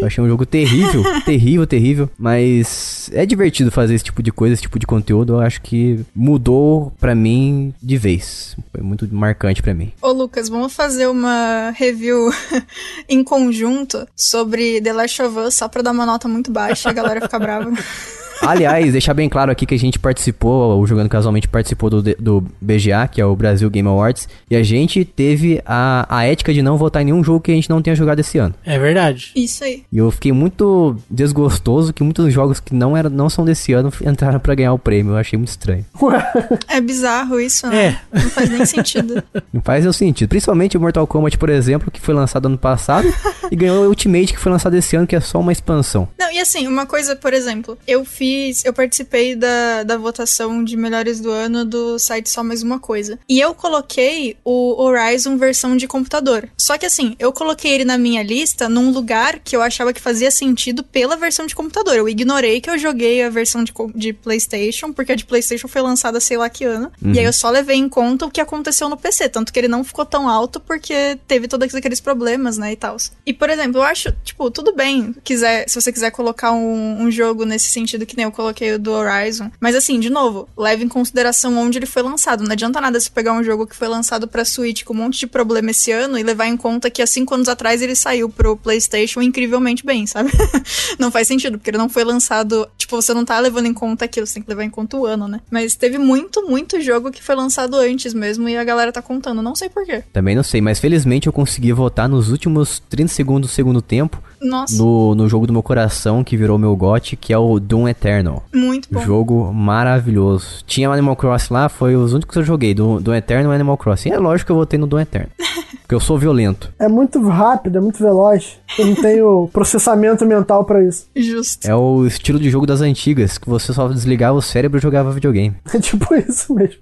Eu achei um jogo terrível, <laughs> terrível, terrível. Mas é divertido fazer esse tipo de coisa, esse tipo de conteúdo. Eu acho que mudou pra mim de vez. Foi muito marcante pra mim. Ô Lucas, vamos fazer uma review <laughs> em conjunto sobre The Last of Us só pra dar uma nota muito baixa e a galera ficar brava. <laughs> Aliás, deixar bem claro aqui que a gente participou, o Jogando Casualmente participou do, do BGA, que é o Brasil Game Awards, e a gente teve a, a ética de não votar em nenhum jogo que a gente não tenha jogado esse ano. É verdade. Isso aí. E eu fiquei muito desgostoso que muitos jogos que não, era, não são desse ano <laughs> entraram pra ganhar o prêmio. Eu achei muito estranho. É bizarro isso, né? É. Não faz nem sentido. <laughs> Não faz o sentido. Principalmente o Mortal Kombat, por exemplo, que foi lançado ano passado, e ganhou o Ultimate, que foi lançado esse ano, que é só uma expansão. Não, e assim, uma coisa, por exemplo, eu fiz. Eu participei da, da votação de melhores do ano do site Só Mais Uma Coisa. E eu coloquei o Horizon versão de computador. Só que assim, eu coloquei ele na minha lista num lugar que eu achava que fazia sentido pela versão de computador. Eu ignorei que eu joguei a versão de, de PlayStation, porque a de PlayStation foi lançada sei lá que ano. E aí eu só levei em conta o que aconteceu no PC. Tanto que ele não ficou tão alto porque teve todos aqueles problemas, né, e tal. E, por exemplo, eu acho, tipo, tudo bem, quiser, se você quiser colocar um, um jogo nesse sentido que nem eu coloquei o do Horizon. Mas assim, de novo, leve em consideração onde ele foi lançado. Não adianta nada se pegar um jogo que foi lançado pra Switch com um monte de problema esse ano e levar em conta que há cinco anos atrás ele saiu pro PlayStation incrivelmente bem, sabe? <laughs> não faz sentido, porque ele não foi lançado. Tipo, você não tá levando em conta aquilo, você tem que levar em conta o ano, né? Mas teve muito, muito jogo que foi lançado antes mesmo e a galera tá contando. Não sei porquê. Também não sei, mas felizmente eu consegui votar nos últimos 30 segundos do segundo tempo Nossa, no, no jogo do meu coração que virou meu gote, que é o Doom Eternal. muito bom. Jogo maravilhoso. Tinha o Animal Crossing lá, foi os únicos que eu joguei, do, do Eternal e Animal Crossing. É lógico que eu votei no Doom Eternal. <laughs> porque eu sou violento. É muito rápido, é muito veloz. Eu não tenho <laughs> processamento mental pra isso. Justo. É o estilo de jogo das antigas, que você só desligava o cérebro e jogava videogame. É tipo <laughs> isso mesmo.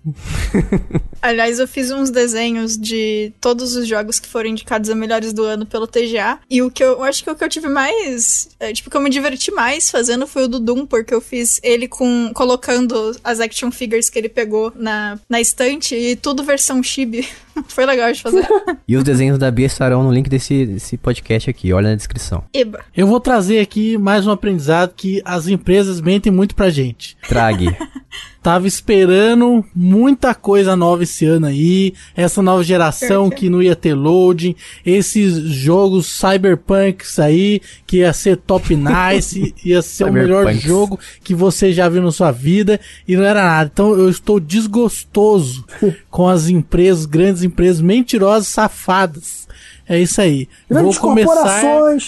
Aliás, eu fiz uns desenhos de todos os jogos que foram indicados a melhores do ano pelo TGA. E o que eu, eu acho que o que eu tive mais. é, tipo, que eu me diverti mais fazendo foi o do Doom, porque eu fiz ele com. colocando as action figures que ele pegou na, na estante e tudo versão chibi. <laughs> foi legal de fazer. <laughs> E os desenhos da Bia estarão no link desse, desse podcast aqui, olha na descrição. Eba. Eu vou trazer aqui mais um aprendizado que as empresas mentem muito pra gente. Trague. <laughs> Tava esperando muita coisa nova esse ano aí, essa nova geração que não ia ter loading, esses jogos cyberpunks aí, que ia ser top <laughs> nice, ia ser o melhor jogo que você já viu na sua vida, e não era nada. Então eu estou desgostoso com as empresas, grandes empresas mentirosas, safadas. É isso aí. Grandes Vou começar,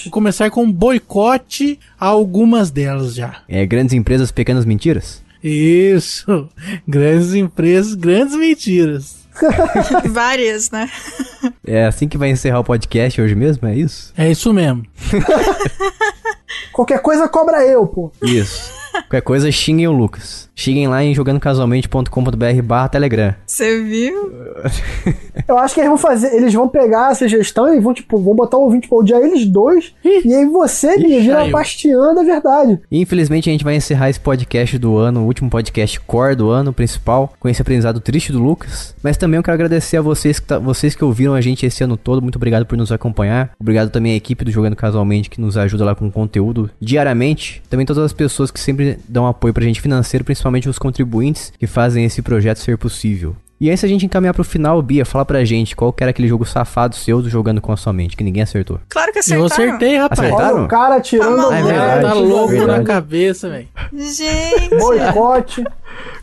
vou começar com um boicote a algumas delas já. É, grandes empresas, pequenas mentiras? Isso. <laughs> Grandes empresas, grandes mentiras. <laughs> Várias, né? É assim que vai encerrar o podcast hoje mesmo, é isso? É isso mesmo. <laughs> Qualquer coisa cobra eu, pô. Isso. Qualquer coisa, xinguem o Lucas. Xinguem lá em jogandocasualmente.com.br barra Telegram. Você viu? Eu acho que eles vão fazer, eles vão pegar a sugestão e vão, tipo, vão botar o ouvinte pra odiar eles dois. e aí você, Bia, vira caiu. bastiã da verdade. E, infelizmente a gente vai encerrar esse podcast do ano, o último podcast core do ano, principal, com esse aprendizado triste do Lucas. Mas também eu quero agradecer a vocês que, tá- vocês que ouviram a gente esse ano todo. Muito obrigado por nos acompanhar. Obrigado também à equipe do Jogando Casualmente que nos ajuda lá com conteúdo diariamente. Também todas as pessoas que sempre dão apoio pra gente financeiro, principalmente os contribuintes que fazem esse projeto ser possível. E antes a gente encaminhar pro final, Bia, fala pra gente qual que era aquele jogo safado seu do Jogando com a sua mente, que ninguém acertou. Claro que Eu acertaram. acertei, rapaz. Acertaram? Olha o cara tirando o é verdade. Tá louco verdade. na cabeça, velho. Gente. Boicote.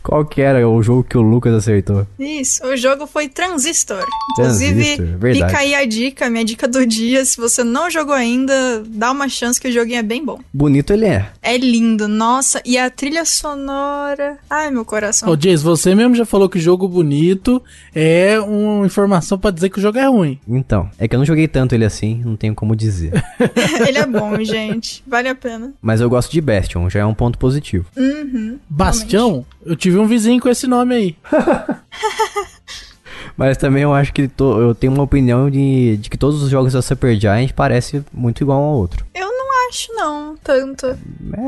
Qual que era o jogo que o Lucas acertou? Isso, o jogo foi Transistor. Inclusive, Transistor, verdade. fica aí a dica, minha dica do dia. Se você não jogou ainda, dá uma chance que o joguinho é bem bom. Bonito ele é. É lindo, nossa. E a trilha sonora. Ai, meu coração. Ô, Jace, você mesmo já falou que jogo bonito é uma informação pra dizer que o jogo é ruim. Então, é que eu não joguei tanto ele assim, não tenho como dizer. <laughs> Ele é bom, gente. Vale a pena. Mas eu gosto de Bastion, já é um ponto positivo. Uhum. Bastião, eu tive um vizinho com esse nome aí. <laughs> Mas também eu acho que to- eu tenho uma opinião de, de que todos os jogos da Supergiant parecem muito igual um ao outro. Eu não acho, não, tanto.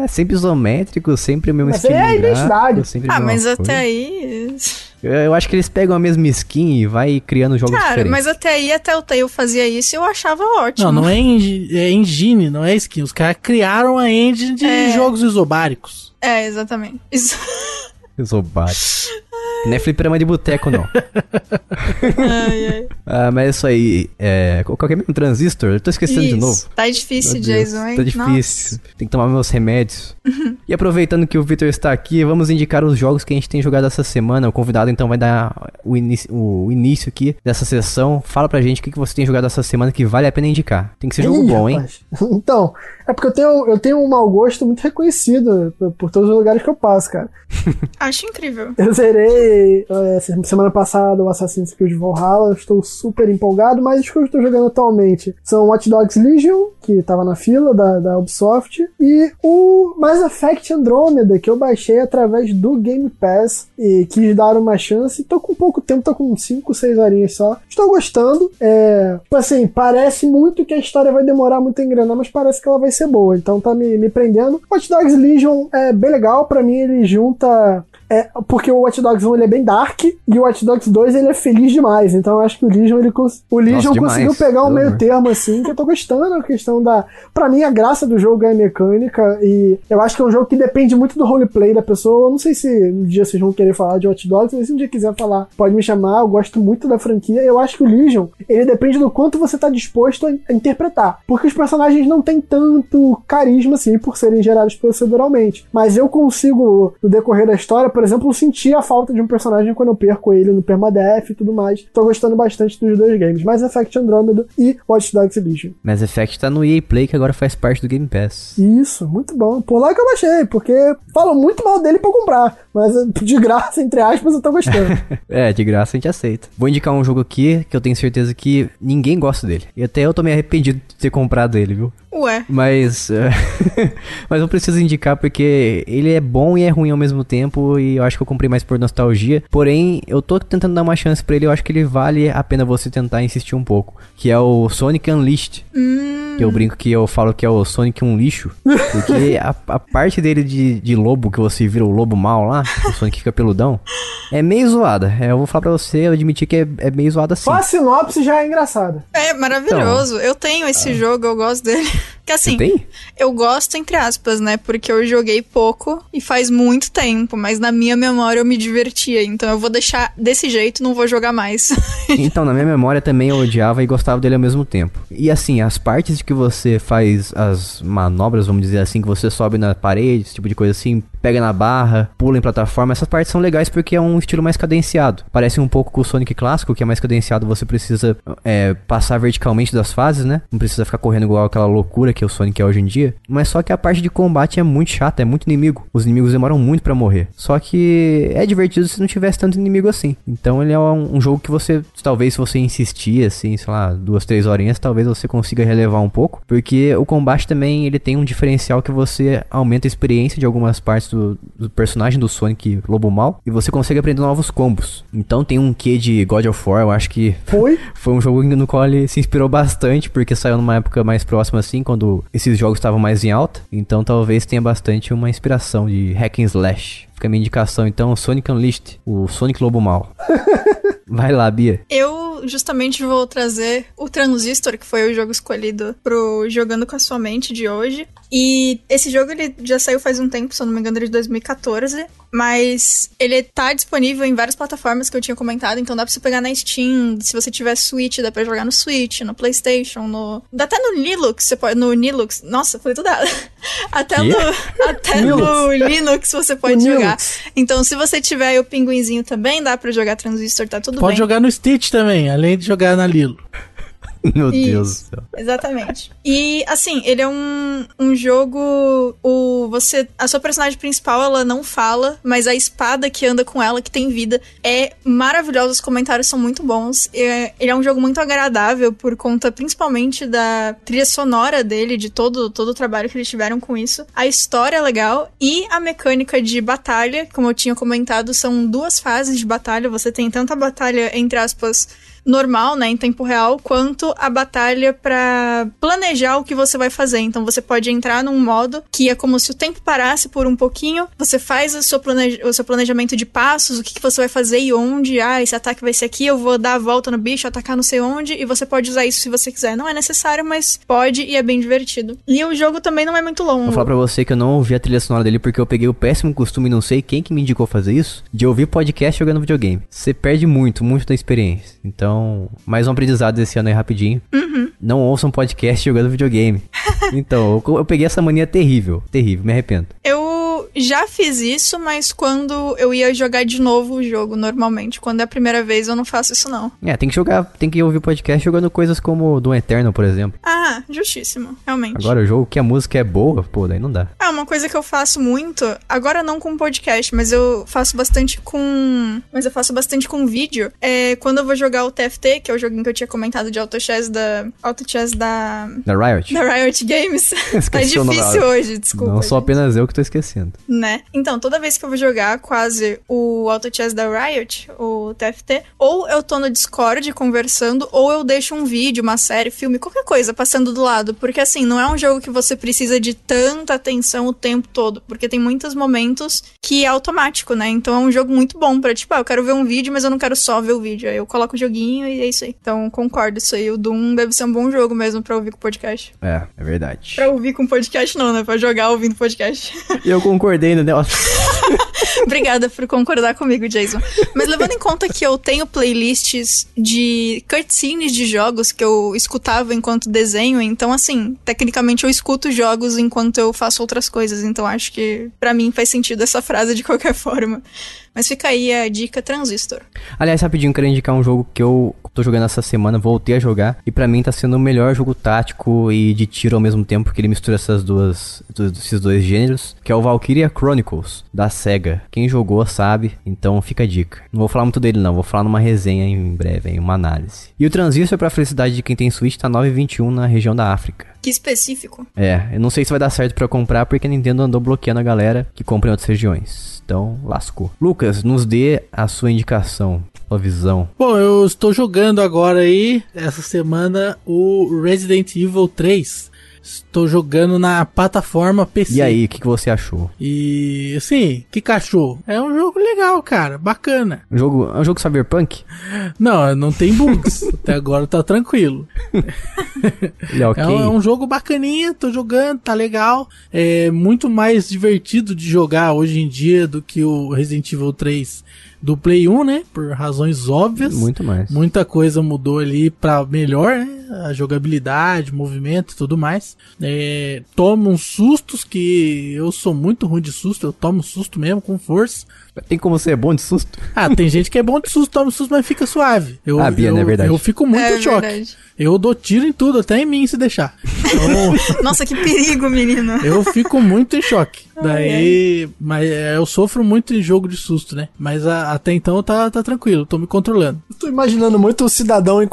É sempre isométrico, sempre o mesmo Mas estilo. é a identidade. sempre Ah, mas coisa. até aí. Eu, eu acho que eles pegam a mesma skin e vai criando jogos Cara, diferentes. mas até aí, até o Telltale fazia isso e eu achava ótimo. Não, não é, engi- é engine, não é skin. Os caras criaram a engine de É. jogos isobáricos. É, exatamente. Isso. <laughs> Isobate. Não é fliperama de boteco, não. ai, ai. ah, mas é isso aí. É, qual que é mesmo? Transistor? Eu tô esquecendo de Isso. novo. Tá difícil, Meu Deus, Jason, hein? Tá difícil. Tem que tomar meus remédios. e aproveitando que o Victor está aqui, vamos indicar os jogos que a gente tem jogado essa semana. O convidado então vai dar o, o início aqui dessa sessão. Fala pra gente o que, que você tem jogado essa semana que vale a pena indicar. Tem que ser jogo Ih, bom, hein? Então, é porque eu tenho, eu tenho um mau gosto muito reconhecido por, por todos os lugares que eu passo, cara. <laughs> Acho incrível. Eu zerei é, semana passada o Assassin's Creed Valhalla, estou super empolgado, mas os que eu estou jogando atualmente são Watch Dogs Legion, que tava na fila da, da Ubisoft, e o Mass Effect Andromeda, que eu baixei através do Game Pass e quis dar uma chance. Tô com pouco tempo, tô com 5, 6 horinhas só. Estou gostando. É, assim, parece muito que a história vai demorar muito a engrenar, mas parece que ela vai ser boa. Então tá me, me prendendo. Watch Dogs Legion é bem legal. Pra mim, ele junta É, porque o Watch Dogs 1 ele é bem dark e o Watch Dogs 2 ele é feliz demais. Então eu acho que o Legion, ele cons... o Legion Nossa, conseguiu pegar um meio amor. termo assim, que eu tô gostando. A questão da. Pra mim, a graça do jogo é a mecânica. E eu acho que é um jogo que depende muito do roleplay da pessoa. Eu não sei se um dia vocês vão querer falar de Watch Dogs, mas se um dia quiser falar, pode me chamar. Eu gosto muito da franquia. Eu acho que o Legion, ele depende do quanto você tá disposto a a interpretar. Porque os personagens não têm tanto carisma assim, por serem gerados proceduralmente. Mas eu consigo, no decorrer da história, por exemplo, sentir a falta de um personagem quando eu perco ele no permadeath e tudo mais. Tô gostando bastante dos dois games. Mass Effect Andromeda e Watch Dogs Legion. Mass Effect tá no EA Play, que agora faz parte do Game Pass. Isso, muito bom. Por lá que eu baixei, porque falam muito mal dele pra comprar. Mas <laughs> de graça, entre aspas, eu tô gostando. <laughs> É, de graça a gente aceita. Vou indicar um jogo aqui que eu tenho certeza que ninguém gosta dele. E até eu tô meio arrependido de ter comprado ele, viu? Ué. Mas. <laughs> é, mas eu preciso indicar porque ele é bom e é ruim ao mesmo tempo. E eu acho que eu comprei mais por nostalgia. Porém, eu tô tentando dar uma chance pra ele. Eu acho que ele vale a pena você tentar insistir um pouco. Que é o Sonic Unleashed. Que eu brinco que eu falo que é o Sonic um lixo. Porque a, a parte dele de, de lobo, que você vira o lobo mal lá, o Sonic fica peludão, é meio zoada. É, eu vou falar pra você, eu admitir que é, é meio zoada assim. Só a sinopse já é engraçada. É maravilhoso. eu tenho esse jogo, eu gosto dele. <laughs> Que assim, Você tem? eu gosto entre aspas, né? Porque eu joguei pouco e faz muito tempo, mas na minha memória eu me divertia. Então eu vou deixar desse jeito, não vou jogar mais. <laughs> Então, na minha memória também eu odiava e gostava dele ao mesmo tempo. E assim, as partes de que você faz as manobras, vamos dizer assim, que você sobe na parede, esse tipo de coisa assim, pega na barra, pula em plataforma, essas partes são legais porque é um estilo mais cadenciado. Parece um pouco com o Sonic clássico, que é mais cadenciado, você precisa é, passar verticalmente das fases, né? Não precisa ficar correndo igual aquela loucura que o Sonic é hoje em dia. Mas só que a parte de combate é muito chata, é muito inimigo. Os inimigos demoram muito pra morrer. Só que é divertido se não tivesse tanto inimigo assim. Então ele é um, um jogo que você, talvez se você insistir assim, sei lá, duas, três horinhas, talvez você consiga relevar um pouco. Porque o combate também, ele tem um diferencial que você aumenta a experiência de algumas partes do, do personagem do Sonic Lobo Mal. E você consegue aprender novos combos. Então tem um quê de God of War, eu acho que Foi? <laughs> foi um jogo no qual ele se inspirou bastante, porque saiu numa época mais próxima assim, quando esses jogos estavam mais em alta. Então talvez tenha bastante uma inspiração de hack and slash. Fica a minha indicação então, Sonic Unleashed, o Sonic Lobo Mal. <laughs> Vai lá, Bia. Eu justamente vou trazer o Transistor, que foi o jogo escolhido pro Jogando com a Sua Mente de hoje. E esse jogo ele já saiu faz um tempo, se eu não me engano, ele é de 2014. Mas ele tá disponível em várias plataformas que eu tinha comentado, então dá pra você pegar na Steam. Se você tiver Switch, dá pra jogar no Switch, no PlayStation, no. Dá até no Linux, você pode. No Linux. Nossa, falei tudo errado. <laughs> Até, Quê? no, até no Linux você pode jogar. Linux. Então, se você tiver o pinguinzinho também, dá pra jogar Transistor, tá tudo Pode bem. jogar no Stitch também, além de jogar na Lilo. <laughs> Meu. Deus do céu. Exatamente. E assim, ele é um, um jogo. O, você. A sua personagem principal, ela não fala, mas a espada que anda com ela, que tem vida, é maravilhosa. Os comentários são muito bons. É- ele é um jogo muito agradável por conta principalmente da trilha sonora dele, de todo, todo o trabalho que eles tiveram com isso. A história é legal e a mecânica de batalha, como eu tinha comentado, são duas fases de batalha. Você tem tanto a batalha, entre aspas, normal, né, em tempo real, quanto a batalha pra planejar o que você vai fazer. Então você pode entrar num modo que é como se o tempo parasse por um pouquinho, você faz o seu, o seu planejamento de passos, o que, que você vai fazer e onde, ah, esse ataque vai ser aqui, eu vou dar a volta no bicho, atacar não sei onde, e você pode usar isso se você quiser. Não é necessário, mas pode e é bem divertido. E o jogo também não é muito longo. Vou falar pra você que eu não ouvi a trilha sonora dele porque eu peguei o péssimo costume, não sei quem que me indicou fazer isso, de ouvir podcast jogando videogame. Você perde muito, muito da experiência. Então, mais um aprendizado desse ano aí rapidinho. Não ouçam podcast jogando videogame. <laughs> Então, eu, eu peguei essa mania terrível, terrível, me arrependo. Eu já fiz isso, mas quando eu ia jogar de novo o jogo, normalmente. Quando é a primeira vez, eu não faço isso, não. É, tem que jogar, tem que ouvir podcast jogando coisas como do Eternal, por exemplo. Ah, justíssimo, realmente. Agora o jogo que a música é boa, pô, daí não dá. É uma coisa que eu faço muito, agora não com podcast, mas eu faço bastante com. Mas eu faço bastante com vídeo. É quando eu vou jogar o TFT, que é o joguinho que eu tinha comentado de Auto Chess da. Auto Chess da. Da Riot. Da Riot Games. <laughs> tá o difícil hoje, desculpa. não sou gente. apenas eu que tô esquecendo. Né? Então, toda vez que eu vou jogar quase o Auto Chess da Riot, o TFT, ou eu tô no Discord conversando, ou eu deixo um vídeo, uma série, filme, qualquer coisa passando do lado. Porque assim, não é um jogo que você precisa de tanta atenção o tempo todo. Porque tem muitos momentos que é automático, né? Então é um jogo muito bom pra, tipo, ah, eu quero ver um vídeo, mas eu não quero só ver o vídeo. Aí eu coloco o joguinho e é isso aí. Então concordo, isso aí. O Doom deve ser um bom jogo mesmo pra ouvir com podcast. É, é verdade. Pra ouvir com podcast não, né? Pra jogar ouvindo podcast. Eu concordei no negócio. <laughs> Obrigada por concordar comigo, Jason. Mas levando em conta que eu tenho playlists de cutscenes de jogos que eu escutava enquanto desenho, então assim, tecnicamente eu escuto jogos enquanto eu faço outras coisas, então acho que para mim faz sentido essa frase de qualquer forma. Mas fica aí a dica Transistor. Aliás, rapidinho, quero indicar um jogo que eu tô jogando essa semana, voltei a jogar, e pra mim tá sendo o melhor jogo tático e de tiro ao mesmo tempo, porque ele mistura essas duas, esses dois gêneros, que é o Valkyria Chronicles, da SEGA. Quem jogou sabe, então fica a dica. Não vou falar muito dele não, vou falar numa resenha em breve, em uma análise. E o Transistor, pra felicidade de quem tem Switch, tá 9,21 na região da África. Que específico. É, eu não sei se vai dar certo para comprar, porque a Nintendo andou bloqueando a galera que compra em outras regiões. Então, lascou. Lucas, nos dê a sua indicação, sua visão. Bom, eu estou jogando agora aí, essa semana, o Resident Evil 3. Estou jogando na plataforma PC. E aí, o que, que você achou? E assim, que cachorro? É um jogo legal, cara, bacana. Um jogo, é um jogo cyberpunk? Não, não tem bugs. <laughs> Até agora tá tranquilo. <laughs> É ok. É um, é um jogo bacaninha, tô jogando, tá legal. É muito mais divertido de jogar hoje em dia do que o Resident Evil 3 do Play 1, né? Por razões óbvias. Muito mais. Muita coisa mudou ali pra melhor, né? A jogabilidade, movimento e tudo mais. É, tomo uns sustos que eu sou muito ruim de susto, eu tomo susto mesmo com força. Tem como ser bom de susto? Ah, tem gente que é bom de susto, toma susto, mas fica suave. Eu, Ah, Bia, eu, não é verdade. Eu fico muito É em choque. verdade. Eu dou tiro em tudo, até em mim se deixar. <laughs> Então, Nossa, que perigo, menino. eu fico muito em choque. Daí, mas é, eu sofro muito em jogo de susto, né? Mas a- até então tá, tá tranquilo, tô me controlando. Tô imaginando muito o cidadão em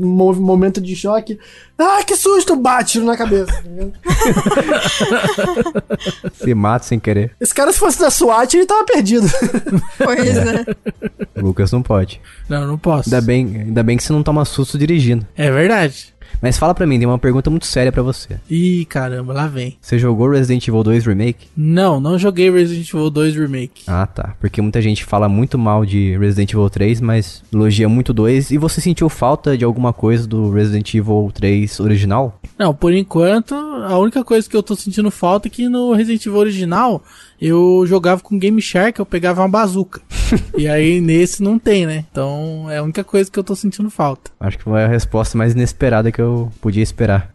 momento de choque. Ah, que susto! Bate tiro na cabeça. tá? <laughs> Se mata sem querer. Esse cara, se fosse da SWAT, ele tava perdido. <laughs> Pois é. Lucas não pode. Não, não posso. Ainda bem, ainda bem que você não toma susto dirigindo. É verdade. Mas fala pra mim, tem uma pergunta muito séria pra você. Ih, caramba, lá vem. Você jogou Resident Evil 2 Remake? Não, não joguei Resident Evil 2 Remake. Ah, tá. Porque muita gente fala muito mal de Resident Evil 3, mas elogia muito o 2. E você sentiu falta de alguma coisa do Resident Evil 3 original? Não, por enquanto, a única coisa que eu tô sentindo falta é que no Resident Evil original eu jogava com Game Shark, eu pegava uma bazuca. <laughs> e aí nesse não tem, né? Então é a única coisa que eu tô sentindo falta. Acho que foi a resposta mais inesperada que eu podia esperar.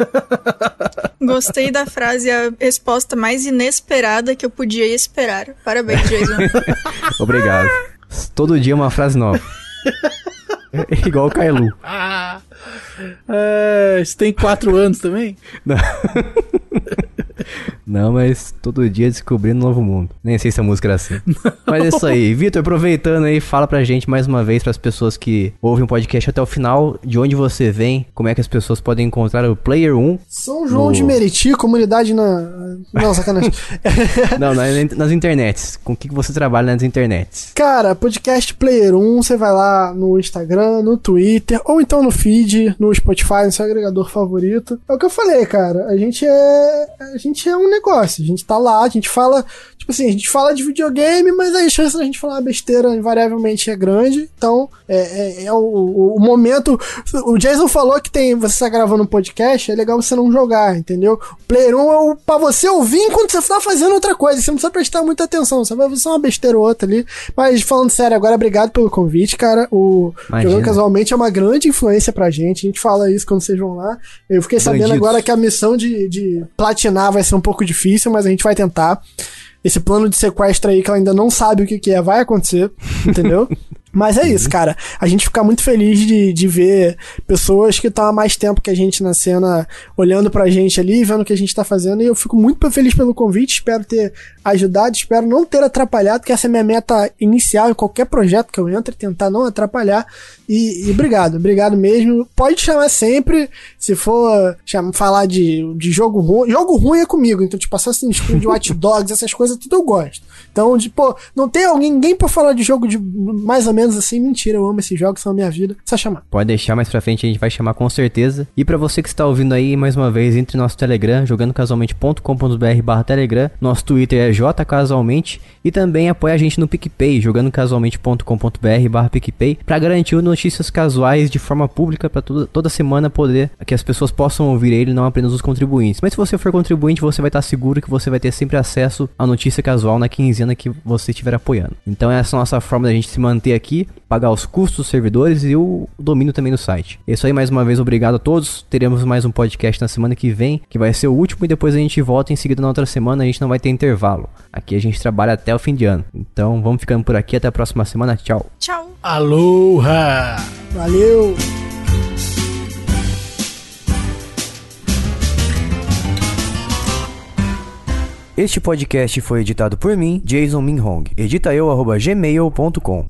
<laughs> Gostei da frase, a resposta mais inesperada que eu podia esperar. Parabéns, Jason. <laughs> Obrigado. Todo dia uma frase nova. Igual o Kailu. Ah, é, você tem quatro anos também? Não. Não, mas todo dia descobrindo um novo mundo. Nem sei se a música era assim. <laughs> Mas é isso aí. Vitor, aproveitando aí, fala pra gente mais uma vez, pras pessoas que ouvem o podcast até o final, de onde você vem, como é que as pessoas podem encontrar o Player 1. São João No- de Meriti, comunidade na. Não, sacanagem. <laughs> Não, nas, nas internets. Com o que que você trabalha nas internets? Cara, podcast Player 1, você vai lá no Instagram, no Twitter, ou então no feed, no Spotify, no seu agregador favorito. É o que eu falei, cara. A gente é. A gente é um negócio. A gente tá lá, a gente fala. Tipo assim, a gente fala de videogame, mas a chance da gente falar besteira invariavelmente é grande. Então, é, é- é o, o- o momento. O Jason falou que tem. Você tá gravando um podcast, é legal você não jogar, entendeu? O Player 1 é o, pra você ouvir enquanto você tá fazendo outra coisa. Você não precisa prestar muita atenção. Você vai ver só uma besteira ou outra ali. Mas falando sério, agora obrigado pelo convite, cara. O Imagina. Jogando Casualmente é uma grande influência pra gente. A gente fala isso quando vocês vão lá. Eu fiquei sabendo Bandidos. agora que a missão de, de platinar vai ser um pouco difícil, mas a gente vai tentar. Esse plano de sequestro aí que ela ainda não sabe o que, que é, vai acontecer, entendeu? <laughs> Mas é isso, cara. A gente fica muito feliz de, de ver pessoas que estão há mais tempo que a gente na cena olhando pra gente ali, vendo o que a gente tá fazendo. E eu fico muito feliz pelo convite. Espero ter ajudado, espero não ter atrapalhado, que essa é minha meta inicial em qualquer projeto que eu entre, tentar não atrapalhar. E, e obrigado, obrigado mesmo. Pode chamar sempre, se for chamar, falar de, de jogo ruim. Jogo ruim é comigo, então, tipo, Assassin's Creed, <laughs> Watch Dogs, essas coisas, tudo eu gosto. Então, de, pô, não tem alguém, ninguém pra falar de jogo de mais ou menos assim, mentira, eu amo esses jogos, são a minha vida. Só chamar. Pode deixar mais pra frente, a gente vai chamar com certeza. E para você que está ouvindo aí, mais uma vez, entre nosso Telegram, jogandocasualmente.com.br barra Telegram, nosso Twitter é jcasualmente e também apoia a gente no PicPay, jogandocasualmente.com.br barra PicPay, pra garantir notícias casuais de forma pública para toda, toda semana poder que as pessoas possam ouvir ele, não apenas os contribuintes. Mas se você for contribuinte, você vai estar seguro que você vai ter sempre acesso à notícia casual na quinzena que você estiver apoiando. Então essa é a nossa forma da gente se manter aqui, pagar os custos dos servidores e o domínio também do site. É isso aí, mais uma vez, obrigado a todos. Teremos mais um podcast na semana que vem, que vai ser o último e depois a gente volta em seguida na outra semana, a gente não vai ter intervalo. Aqui a gente trabalha até o fim de ano. Então vamos ficando por aqui, até a próxima semana, tchau. Tchau. Aloha! Valeu! Este podcast foi editado por mim, Jason Minhong. Edita eu, gmail.com.